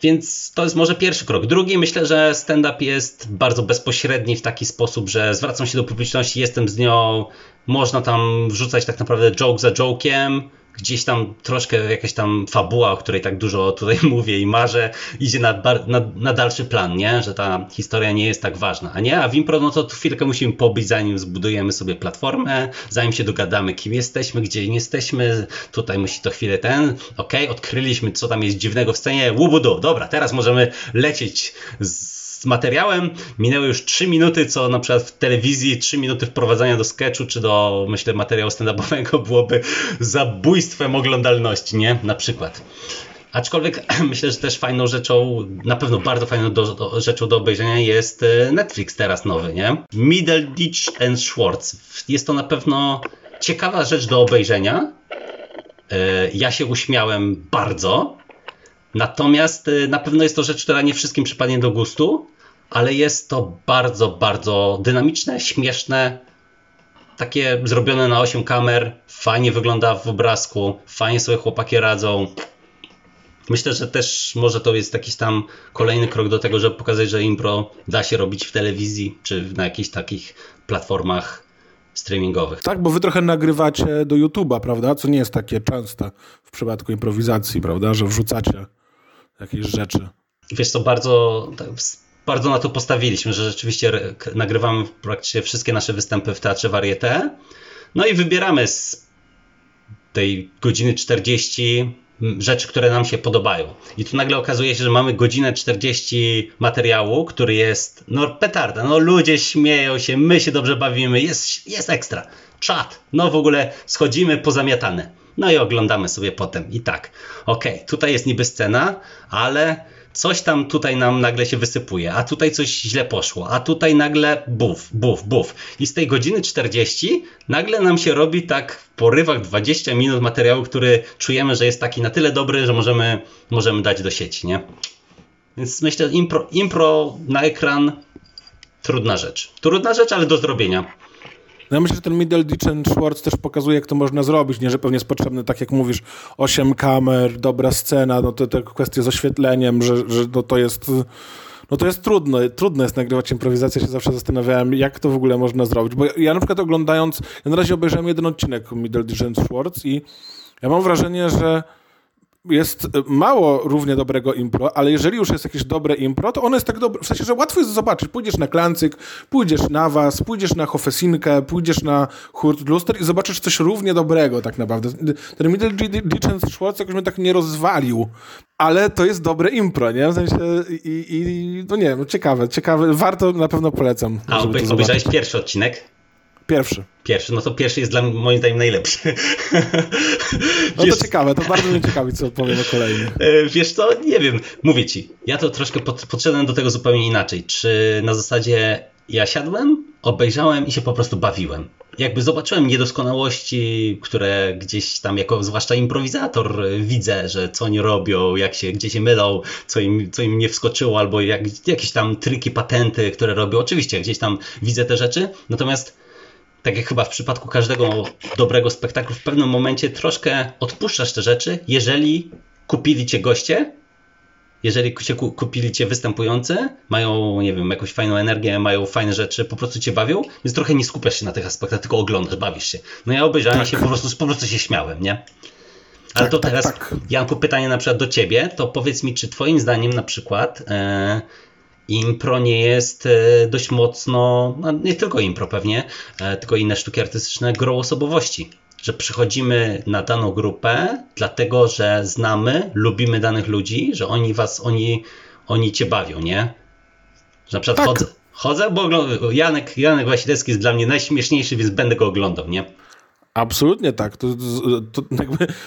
B: Więc to jest może pierwszy krok. Drugi, myślę, że stand-up jest bardzo bezpośredni w taki sposób, że zwracam się do publiczności, jestem z nią, można tam wrzucać tak naprawdę joke za jokiem, gdzieś tam troszkę jakaś tam fabuła, o której tak dużo tutaj mówię i marzę, idzie na, na, na, dalszy plan, nie? Że ta historia nie jest tak ważna. A nie, a w impro, no to chwilkę musimy pobyć, zanim zbudujemy sobie platformę, zanim się dogadamy, kim jesteśmy, gdzie nie jesteśmy, tutaj musi to chwilę ten, ok, odkryliśmy, co tam jest dziwnego w scenie, łubudu, dobra, teraz możemy lecieć z z materiałem. Minęły już 3 minuty, co na przykład w telewizji 3 minuty wprowadzania do sketchu czy do, myślę, materiału stand-upowego byłoby zabójstwem oglądalności, nie? Na przykład. Aczkolwiek myślę, że też fajną rzeczą, na pewno bardzo fajną do, do, rzeczą do obejrzenia jest e, Netflix teraz nowy, nie? Middle Ditch and Schwartz. Jest to na pewno ciekawa rzecz do obejrzenia. E, ja się uśmiałem bardzo. Natomiast y, na pewno jest to rzecz, która nie wszystkim przypadnie do gustu, ale jest to bardzo, bardzo dynamiczne, śmieszne, takie zrobione na 8 kamer, fajnie wygląda w obrazku, fajnie sobie chłopaki radzą. Myślę, że też może to jest jakiś tam kolejny krok do tego, żeby pokazać, że impro da się robić w telewizji czy na jakichś takich platformach streamingowych.
A: Tak, bo wy trochę nagrywacie do YouTube'a, prawda? Co nie jest takie częste w przypadku improwizacji, prawda? Że wrzucacie jakieś rzeczy.
B: Wiesz co, bardzo, tak, bardzo na to postawiliśmy, że rzeczywiście nagrywamy praktycznie wszystkie nasze występy w Teatrze Varieté. No i wybieramy z tej godziny 40 rzeczy, które nam się podobają. I tu nagle okazuje się, że mamy godzinę 40 materiału, który jest no petarda, no ludzie śmieją się, my się dobrze bawimy, jest, jest ekstra. Czat, no w ogóle schodzimy pozamiatane. No i oglądamy sobie potem i tak, okej, okay, tutaj jest niby scena, ale coś tam tutaj nam nagle się wysypuje, a tutaj coś źle poszło, a tutaj nagle buf, buf, buf. I z tej godziny 40 nagle nam się robi tak w porywach 20 minut materiału, który czujemy, że jest taki na tyle dobry, że możemy, możemy dać do sieci, nie? Więc myślę, impro, impro na ekran trudna rzecz. Trudna rzecz, ale do zrobienia.
A: No ja myślę, że ten Middle Ditch and Schwartz też pokazuje, jak to można zrobić, nie? Że pewnie jest potrzebne, tak jak mówisz, 8 kamer, dobra scena, no to te kwestie z oświetleniem, że, że no to jest... No to jest trudne, trudne jest nagrywać improwizację, się zawsze zastanawiałem, jak to w ogóle można zrobić, bo ja na przykład oglądając, ja na razie obejrzałem jeden odcinek Middle Ditch and Schwartz i ja mam wrażenie, że jest mało równie dobrego impro, ale jeżeli już jest jakieś dobre impro, to ono jest tak dobre, w sensie, że łatwo jest zobaczyć. Pójdziesz na Klancyk, pójdziesz na Was, pójdziesz na Hofesinkę, pójdziesz na Hurt Luster i zobaczysz coś równie dobrego tak naprawdę. Ten Middle Diligence Schwartz jakoś mnie tak nie rozwalił, ale to jest dobre impro, nie? W sensie i, i no nie wiem, ciekawe, ciekawe, warto, na pewno polecam.
B: A obejrzałeś pierwszy odcinek?
A: Pierwszy.
B: Pierwszy, no to pierwszy jest dla moim zdaniem najlepszy.
A: No to ciekawe, to bardzo mnie ciekawi, co powiem o kolejnym.
B: E, wiesz co, nie wiem, mówię ci, ja to troszkę pod, podszedłem do tego zupełnie inaczej. Czy na zasadzie ja siadłem, obejrzałem i się po prostu bawiłem. Jakby zobaczyłem niedoskonałości, które gdzieś tam jako zwłaszcza improwizator widzę, że co oni robią, jak się, gdzie się mylą, co im, co im nie wskoczyło, albo jak, jakieś tam triki, patenty, które robią. Oczywiście gdzieś tam widzę te rzeczy, natomiast tak jak chyba w przypadku każdego dobrego spektaklu, w pewnym momencie troszkę odpuszczasz te rzeczy, jeżeli kupili cię goście jeżeli się kupili cię występujący, mają, nie wiem, jakąś fajną energię, mają fajne rzeczy, po prostu cię bawią, więc trochę nie skupiasz się na tych aspektach, tylko oglądasz, bawisz się. No ja obejrzałem tak. się, po prostu, po prostu się śmiałem, nie? Ale tak, to tak, teraz, tak, Janku, pytanie na przykład do ciebie, to powiedz mi, czy twoim zdaniem na przykład e, impro nie jest e, dość mocno, no nie tylko impro pewnie, e, tylko inne sztuki artystyczne, grą osobowości? że przychodzimy na daną grupę, dlatego że znamy, lubimy danych ludzi, że oni was, oni, oni cię bawią, nie? Że na przykład tak. chodzę, chodzę, bo Janek, Janek Wasilewski jest dla mnie najśmieszniejszy, więc będę go oglądał, nie?
A: Absolutnie tak. To, to, to,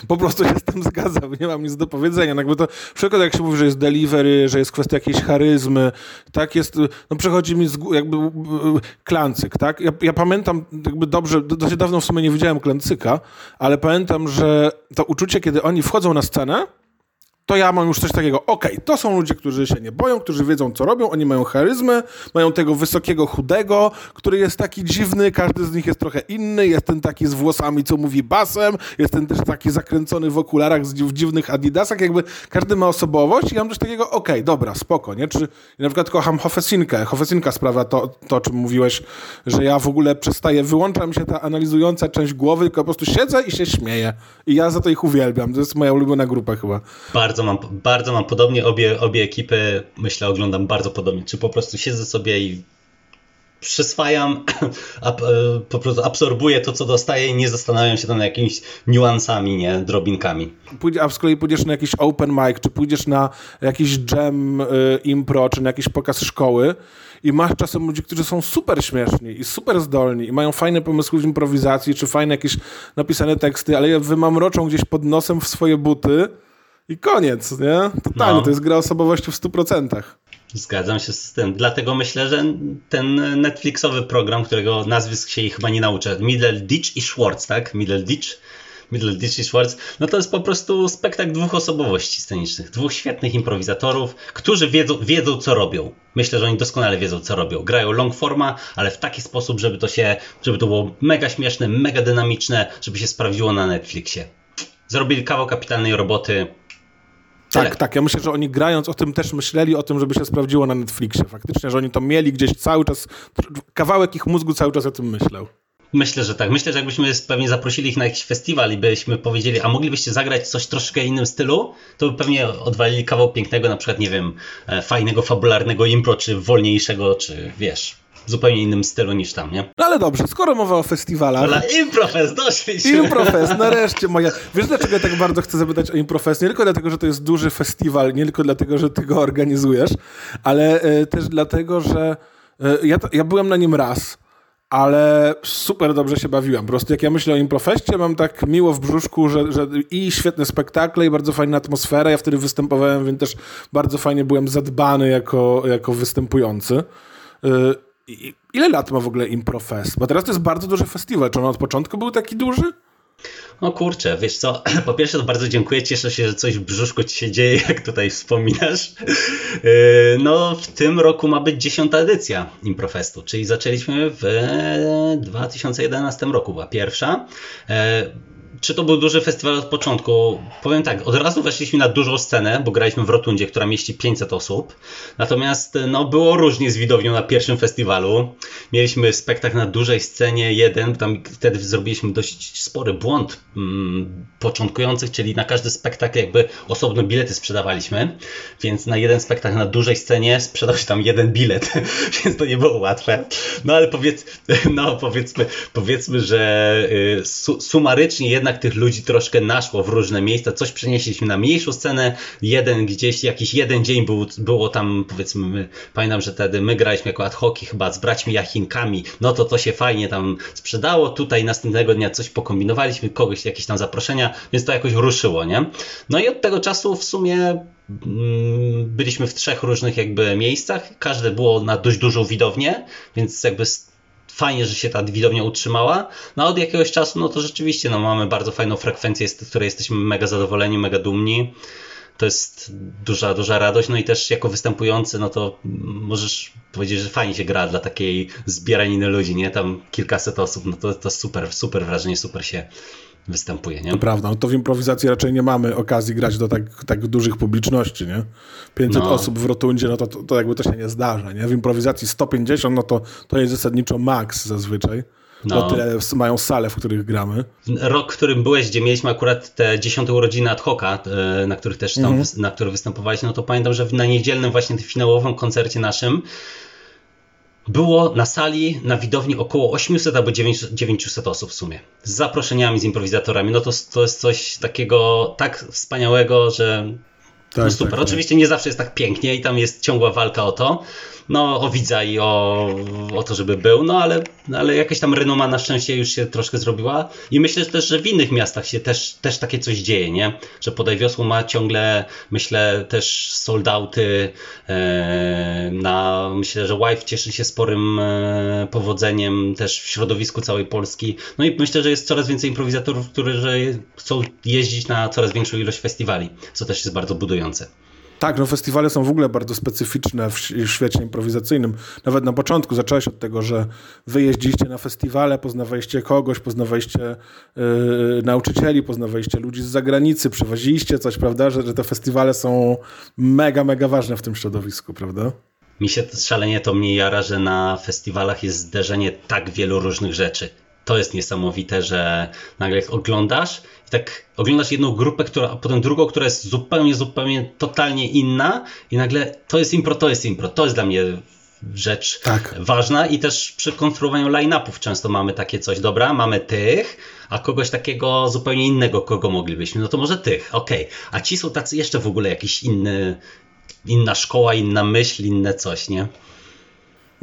A: po prostu się z tym zgadzam. Nie mam nic do powiedzenia. No jakby to przykład jak się mówi, że jest delivery, że jest kwestia jakiejś charyzmy, tak jest, no przechodzi mi z, jakby klancyk, tak? Ja, ja pamiętam jakby dobrze, dosyć dawno w sumie nie widziałem klancyka, ale pamiętam, że to uczucie, kiedy oni wchodzą na scenę, to ja mam już coś takiego, okej, okay, to są ludzie, którzy się nie boją, którzy wiedzą, co robią, oni mają charyzmę, mają tego wysokiego, chudego, który jest taki dziwny, każdy z nich jest trochę inny, jest ten taki z włosami, co mówi basem, jest ten też taki zakręcony w okularach, w dziwnych adidasach, jakby każdy ma osobowość i ja mam coś takiego, okej, okay, dobra, spoko, nie? Czy na przykład kocham Hofesinkę, Hofesinka sprawia to, to, o czym mówiłeś, że ja w ogóle przestaję, wyłączam się ta analizująca część głowy, tylko po prostu siedzę i się śmieję i ja za to ich uwielbiam, to jest moja ulubiona grupa chyba.
B: Bardzo bardzo mam, bardzo mam podobnie, obie, obie ekipy myślę oglądam bardzo podobnie, czy po prostu siedzę sobie i przyswajam, e, po prostu absorbuję to, co dostaję i nie zastanawiam się tam jakimiś niuansami, nie, drobinkami.
A: A z kolei pójdziesz na jakiś open mic, czy pójdziesz na jakiś jam y, impro, czy na jakiś pokaz szkoły i masz czasem ludzi, którzy są super śmieszni i super zdolni i mają fajne pomysły w improwizacji, czy fajne jakieś napisane teksty, ale je wymamroczą gdzieś pod nosem w swoje buty i koniec, nie? Totalnie, no. to jest gra osobowości w 100%.
B: Zgadzam się z tym. Dlatego myślę, że ten Netflixowy program, którego nazwisk się chyba nie nauczę, Middle Ditch i Schwartz, tak? Middle Ditch. Middle Ditch i Schwartz, no to jest po prostu spektakl dwóch osobowości scenicznych, dwóch świetnych improwizatorów, którzy wiedzą, wiedzą co robią. Myślę, że oni doskonale wiedzą co robią. Grają long forma, ale w taki sposób, żeby to się, żeby to było mega śmieszne, mega dynamiczne, żeby się sprawdziło na Netflixie. Zrobili kawał kapitalnej roboty,
A: tak, tak. Ja myślę, że oni grając o tym też myśleli o tym, żeby się sprawdziło na Netflixie. Faktycznie, że oni to mieli gdzieś cały czas, kawałek ich mózgu cały czas o tym myślał.
B: Myślę, że tak. Myślę, że jakbyśmy pewnie zaprosili ich na jakiś festiwal i byśmy powiedzieli, a moglibyście zagrać coś troszkę innym stylu, to by pewnie odwalili kawał pięknego, na przykład, nie wiem, e, fajnego, fabularnego impro, czy wolniejszego, czy wiesz, w zupełnie innym stylu niż tam, nie?
A: No ale dobrze, skoro mowa o festiwalach...
B: Ale Improfest, doszliśmy!
A: Improfest, nareszcie moja... Wiesz dlaczego ja tak bardzo chcę zapytać o Improfest? Nie tylko dlatego, że to jest duży festiwal, nie tylko dlatego, że ty go organizujesz, ale e, też dlatego, że e, ja, to, ja byłem na nim raz ale super dobrze się bawiłem. Po prostu jak ja myślę o Improfestie, mam tak miło w brzuszku, że, że i świetne spektakle, i bardzo fajna atmosfera. Ja wtedy występowałem, więc też bardzo fajnie byłem zadbany jako, jako występujący. Ile lat ma w ogóle Improfest? Bo teraz to jest bardzo duży festiwal. Czy on od początku był taki duży?
B: No kurczę, wiesz co, po pierwsze to bardzo dziękuję, cieszę się, że coś w brzuszku ci się dzieje, jak tutaj wspominasz. Yy, no w tym roku ma być dziesiąta edycja Improfestu, czyli zaczęliśmy w 2011 roku, była pierwsza. Czy to był duży festiwal od początku? Powiem tak, od razu weszliśmy na dużą scenę, bo graliśmy w Rotundzie, która mieści 500 osób. Natomiast no, było różnie z widownią na pierwszym festiwalu. Mieliśmy spektakl na dużej scenie, jeden, tam wtedy zrobiliśmy dość spory błąd mm, początkujących, czyli na każdy spektakl jakby osobno bilety sprzedawaliśmy, więc na jeden spektakl na dużej scenie sprzedał się tam jeden bilet, więc to nie było łatwe. No ale powiedz, no, powiedzmy, powiedzmy, że y, su sumarycznie jednak jednak tych ludzi troszkę naszło w różne miejsca, coś przenieśliśmy na mniejszą scenę, jeden gdzieś, jakiś jeden dzień był, było tam, powiedzmy, my, pamiętam, że wtedy my graliśmy jako ad hoc chyba z braćmi Jachinkami, no to to się fajnie tam sprzedało, tutaj następnego dnia coś pokombinowaliśmy, kogoś, jakieś tam zaproszenia, więc to jakoś ruszyło, nie? No i od tego czasu w sumie mm, byliśmy w trzech różnych jakby miejscach, każde było na dość dużą widownię, więc jakby fajnie, że się ta widownia utrzymała. No od jakiegoś czasu, no to rzeczywiście no, mamy bardzo fajną frekwencję, z której jesteśmy mega zadowoleni, mega dumni. To jest duża, duża radość, no i też jako występujący, no to możesz powiedzieć, że fajnie się gra dla takiej zbieraniny ludzi, nie? Tam kilkaset osób, no to, to super, super wrażenie, super się występuje, nie?
A: To prawda, no to w improwizacji raczej nie mamy okazji grać do tak, tak dużych publiczności, nie? 500 no. osób w rotundzie, no to, to, to, jakby to się nie zdarza, nie? W improwizacji 150, no to, to jest zasadniczo maks zazwyczaj. No. Bo tyle mają sale, w których gramy.
B: Rok, w którym byłeś, gdzie mieliśmy akurat te dziesiąte urodziny ad hoca, e, na których też tam, mhm. na których występowałeś, no to pamiętam, że na niedzielnym właśnie tym finałowym koncercie naszym było na sali, na widowni około 800 albo 900 osób w sumie. Z zaproszeniami, z improwizatorami. No to, to jest coś takiego tak wspaniałego, że tak, no super. Tak, tak. Oczywiście nie zawsze jest tak pięknie i tam jest ciągła walka o to, no, o widza i o, o to, żeby był, no ale, ale jakaś tam renoma na szczęście już się troszkę zrobiła i myślę też, że w innych miastach się też, też takie coś dzieje, nie? Że Podaj Wiosło ma ciągle, myślę, też soldauty e, na, myślę, że Wife cieszy się sporym e, powodzeniem też w środowisku całej Polski, no i myślę, że jest coraz więcej improwizatorów, którzy chcą jeździć na coraz większą ilość festiwali, co też jest bardzo budujące.
A: Tak, no festiwale są w ogóle bardzo specyficzne w świecie improwizacyjnym. Nawet na początku zacząłeś od tego, że wy jeździliście na festiwale, poznawaliście kogoś, poznawaliście yy, nauczycieli, poznawaliście ludzi z zagranicy, przywoziliście coś, prawda? Że, że te festiwale są mega, mega ważne w tym środowisku, prawda?
B: Mi się szalenie to mnie jara, że na festiwalach jest zderzenie tak wielu różnych rzeczy. To jest niesamowite, że nagle jak oglądasz tak oglądasz jedną grupę, która, a potem drugą, która jest zupełnie, zupełnie totalnie inna i nagle to jest impro, to jest impro. To jest dla mnie rzecz tak. ważna i też przy konstruowaniu line-upów często mamy takie coś, dobra, mamy tych, a kogoś takiego zupełnie innego, kogo moglibyśmy, no to może tych, okej, okay. a ci są tacy jeszcze w ogóle jakiś inny, inna szkoła, inna myśl, inne coś, nie?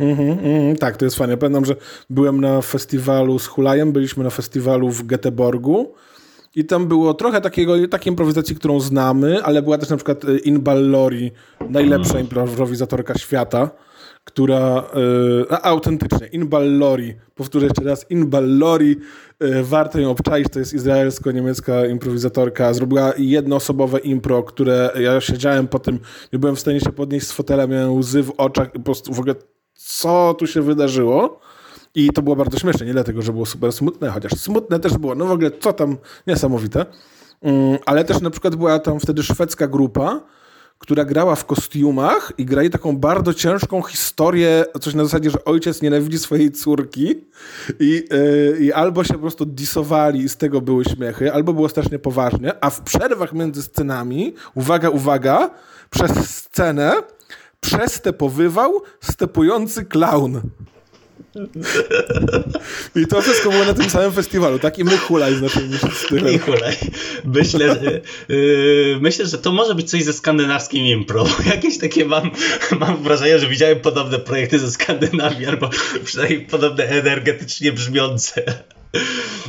A: Mm -hmm, mm, tak, to jest fajne. Pamiętam, że byłem na festiwalu z Hulajem, byliśmy na festiwalu w Göteborgu i tam było trochę takiego, takiej improwizacji, którą znamy, ale była też na przykład y, Inbal Lori, najlepsza mm. improwizatorka świata, która yy, autentycznie, Inbal Lori, powtórzę jeszcze raz, Inbal Lori, yy, warto ją obczaić, to jest izraelsko-niemiecka improwizatorka, zrobiła jednoosobowe impro, które ja siedziałem po tym, nie byłem w stanie się podnieść z fotela, miałem łzy w oczach i po prostu w ogóle co tu się wydarzyło. I to było bardzo śmieszne, nie dlatego, że było super smutne, chociaż smutne też było, no w ogóle co tam niesamowite. Mm, ale też na przykład była tam wtedy szwedzka grupa, która grała w kostiumach i grali taką bardzo ciężką historię, coś na zasadzie, że ojciec nienawidzi swojej córki i, yy, i albo się po prostu disowali i z tego były śmiechy, albo było strasznie poważnie, a w przerwach między scenami, uwaga, uwaga, przez scenę przestepowywał stepujący clown. I to wszystko było na tym samym festiwalu, tak? I my hulaj z naszymi stylem.
B: I hulaj. Myślę, yy, myślę, że to może być coś ze skandynawskim impro. Jakieś takie mam, mam wrażenie, że widziałem podobne projekty ze Skandynawii, albo przynajmniej podobne energetycznie brzmiące.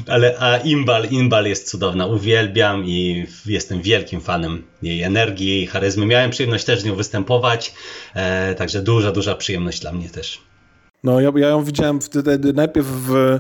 B: Ale a Imbal, Imbal jest cudowna, uwielbiam i jestem wielkim fanem jej energii, jej charyzmy. Miałem przyjemność też z nią występować, e, także duża, duża przyjemność dla mnie też.
A: No, ja, ja ją widziałem wtedy najpierw w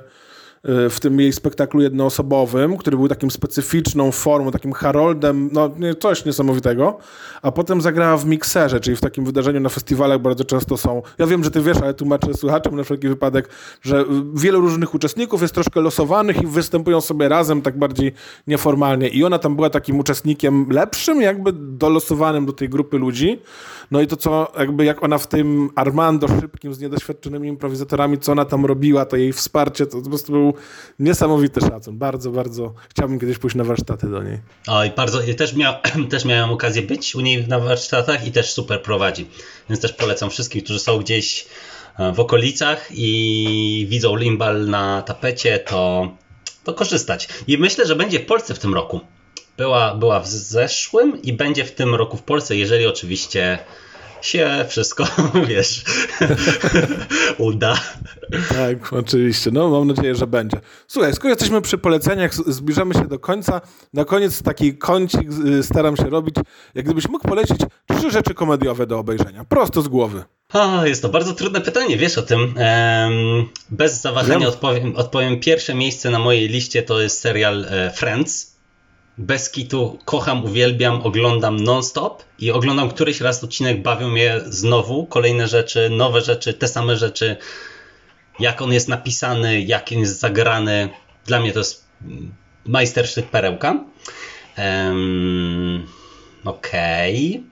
A: w tym jej spektaklu jednoosobowym, który był takim specyficzną formą, takim Haroldem, no coś niesamowitego, a potem zagrała w mikserze, czyli w takim wydarzeniu na festiwalach bardzo często są, ja wiem, że ty wiesz, ale tłumaczę słuchaczom na wszelki wypadek, że wielu różnych uczestników jest troszkę losowanych i występują sobie razem tak bardziej nieformalnie. I ona tam była takim uczestnikiem lepszym, jakby dolosowanym do tej grupy ludzi, no i to co, jakby jak ona w tym Armando szybkim z niedoświadczonymi improwizatorami, co ona tam robiła, to jej wsparcie, to po prostu był niesamowity szacun. Bardzo, bardzo chciałbym kiedyś pójść na warsztaty do niej.
B: Oj, bardzo, też, miał, też miałem okazję być u niej na warsztatach i też super prowadzi. Więc też polecam wszystkim, którzy są gdzieś e, w okolicach i widzą limbal na tapecie, to, to korzystać. I myślę, że będzie w Polsce w tym roku. Była, była w zeszłym i będzie w tym roku w Polsce, jeżeli oczywiście się wszystko, wiesz, uda.
A: Tak, oczywiście. No, mam nadzieję, że będzie. Słuchaj, skoro jesteśmy przy poleceniach, zbliżamy się do końca. Na koniec taki kącik y, staram się robić. Jak gdybyś mógł polecić trzy rzeczy komediowe do obejrzenia. Prosto z głowy.
B: O, jest to bardzo trudne pytanie, wiesz o tym. bez zawahania odpowiem, odpowiem. Pierwsze miejsce na mojej liście to jest serial e, Friends bez kitu kocham, uwielbiam, oglądam non-stop i oglądam któryś raz odcinek, bawią mnie znowu, kolejne rzeczy, nowe rzeczy, te same rzeczy, jak on jest napisany, jak on jest zagrany. Dla mnie to jest majstersztyk perełka. Um, Okej. Okay.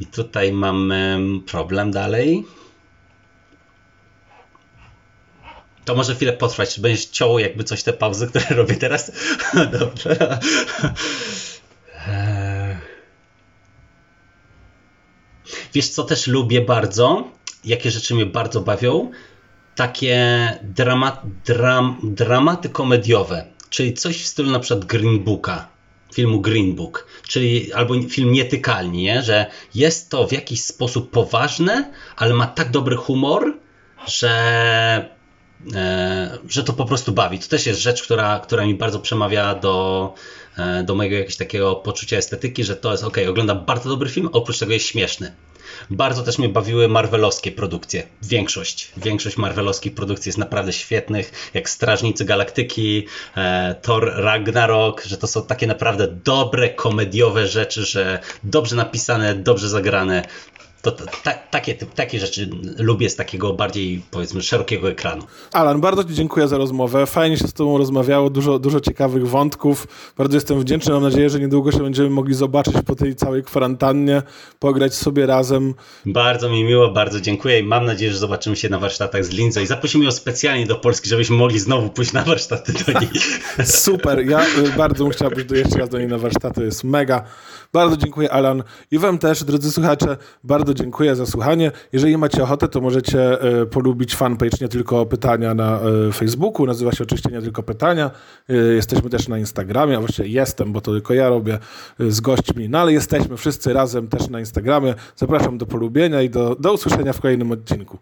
B: I tutaj mamy problem dalej. To może chwilę potrwać, będziesz ciął jakby coś te pauzy, które robię teraz? Dobrze. Eee. Wiesz, co też lubię bardzo? Jakie rzeczy mnie bardzo bawią? Takie drama, dram, dramaty komediowe, czyli coś w stylu na przykład Green Booka, filmu Green Book, czyli albo film Nietykalni, nie? że jest to w jakiś sposób poważne, ale ma tak dobry humor, że że to po prostu bawi. To też jest rzecz, która, która mi bardzo przemawia do, e, do mojego jakiegoś takiego poczucia estetyki, że to jest ok, oglądam bardzo dobry film, oprócz tego jest śmieszny. Bardzo też mnie bawiły marvelowskie produkcje. Większość. Większość marvelowskich produkcji jest naprawdę świetnych, jak Strażnicy Galaktyki, e, Thor Ragnarok, że to są takie naprawdę dobre, komediowe rzeczy, że dobrze napisane, dobrze zagrane to, to ta, takie, takie rzeczy lubię z takiego bardziej, powiedzmy, szerokiego ekranu.
A: Alan, bardzo Ci dziękuję za rozmowę. Fajnie się z Tobą rozmawiało, dużo, dużo ciekawych wątków. Bardzo jestem wdzięczny. Mam nadzieję, że niedługo się będziemy mogli zobaczyć po tej całej kwarantannie, pograć sobie razem.
B: Bardzo mi miło, bardzo dziękuję i mam nadzieję, że zobaczymy się na warsztatach z Lindsay. Zaprosimy ją specjalnie do Polski, żebyśmy mogli znowu pójść na warsztaty do niej.
A: Super, ja y, bardzo bym chciał być jeszcze raz do niej na warsztaty, jest mega. Bardzo dziękuję Alan i Wam też, drodzy słuchacze, bardzo dziękuję za słuchanie. Jeżeli macie ochotę, to możecie e, polubić fanpage Nie Tylko Pytania na e, Facebooku, nazywa się oczywiście Nie Tylko Pytania. E, jesteśmy też na Instagramie, a właściwie jestem, bo to tylko ja robię z gośćmi, no ale jesteśmy wszyscy razem też na Instagramie. Zapraszam do polubienia i do, do usłyszenia w kolejnym odcinku.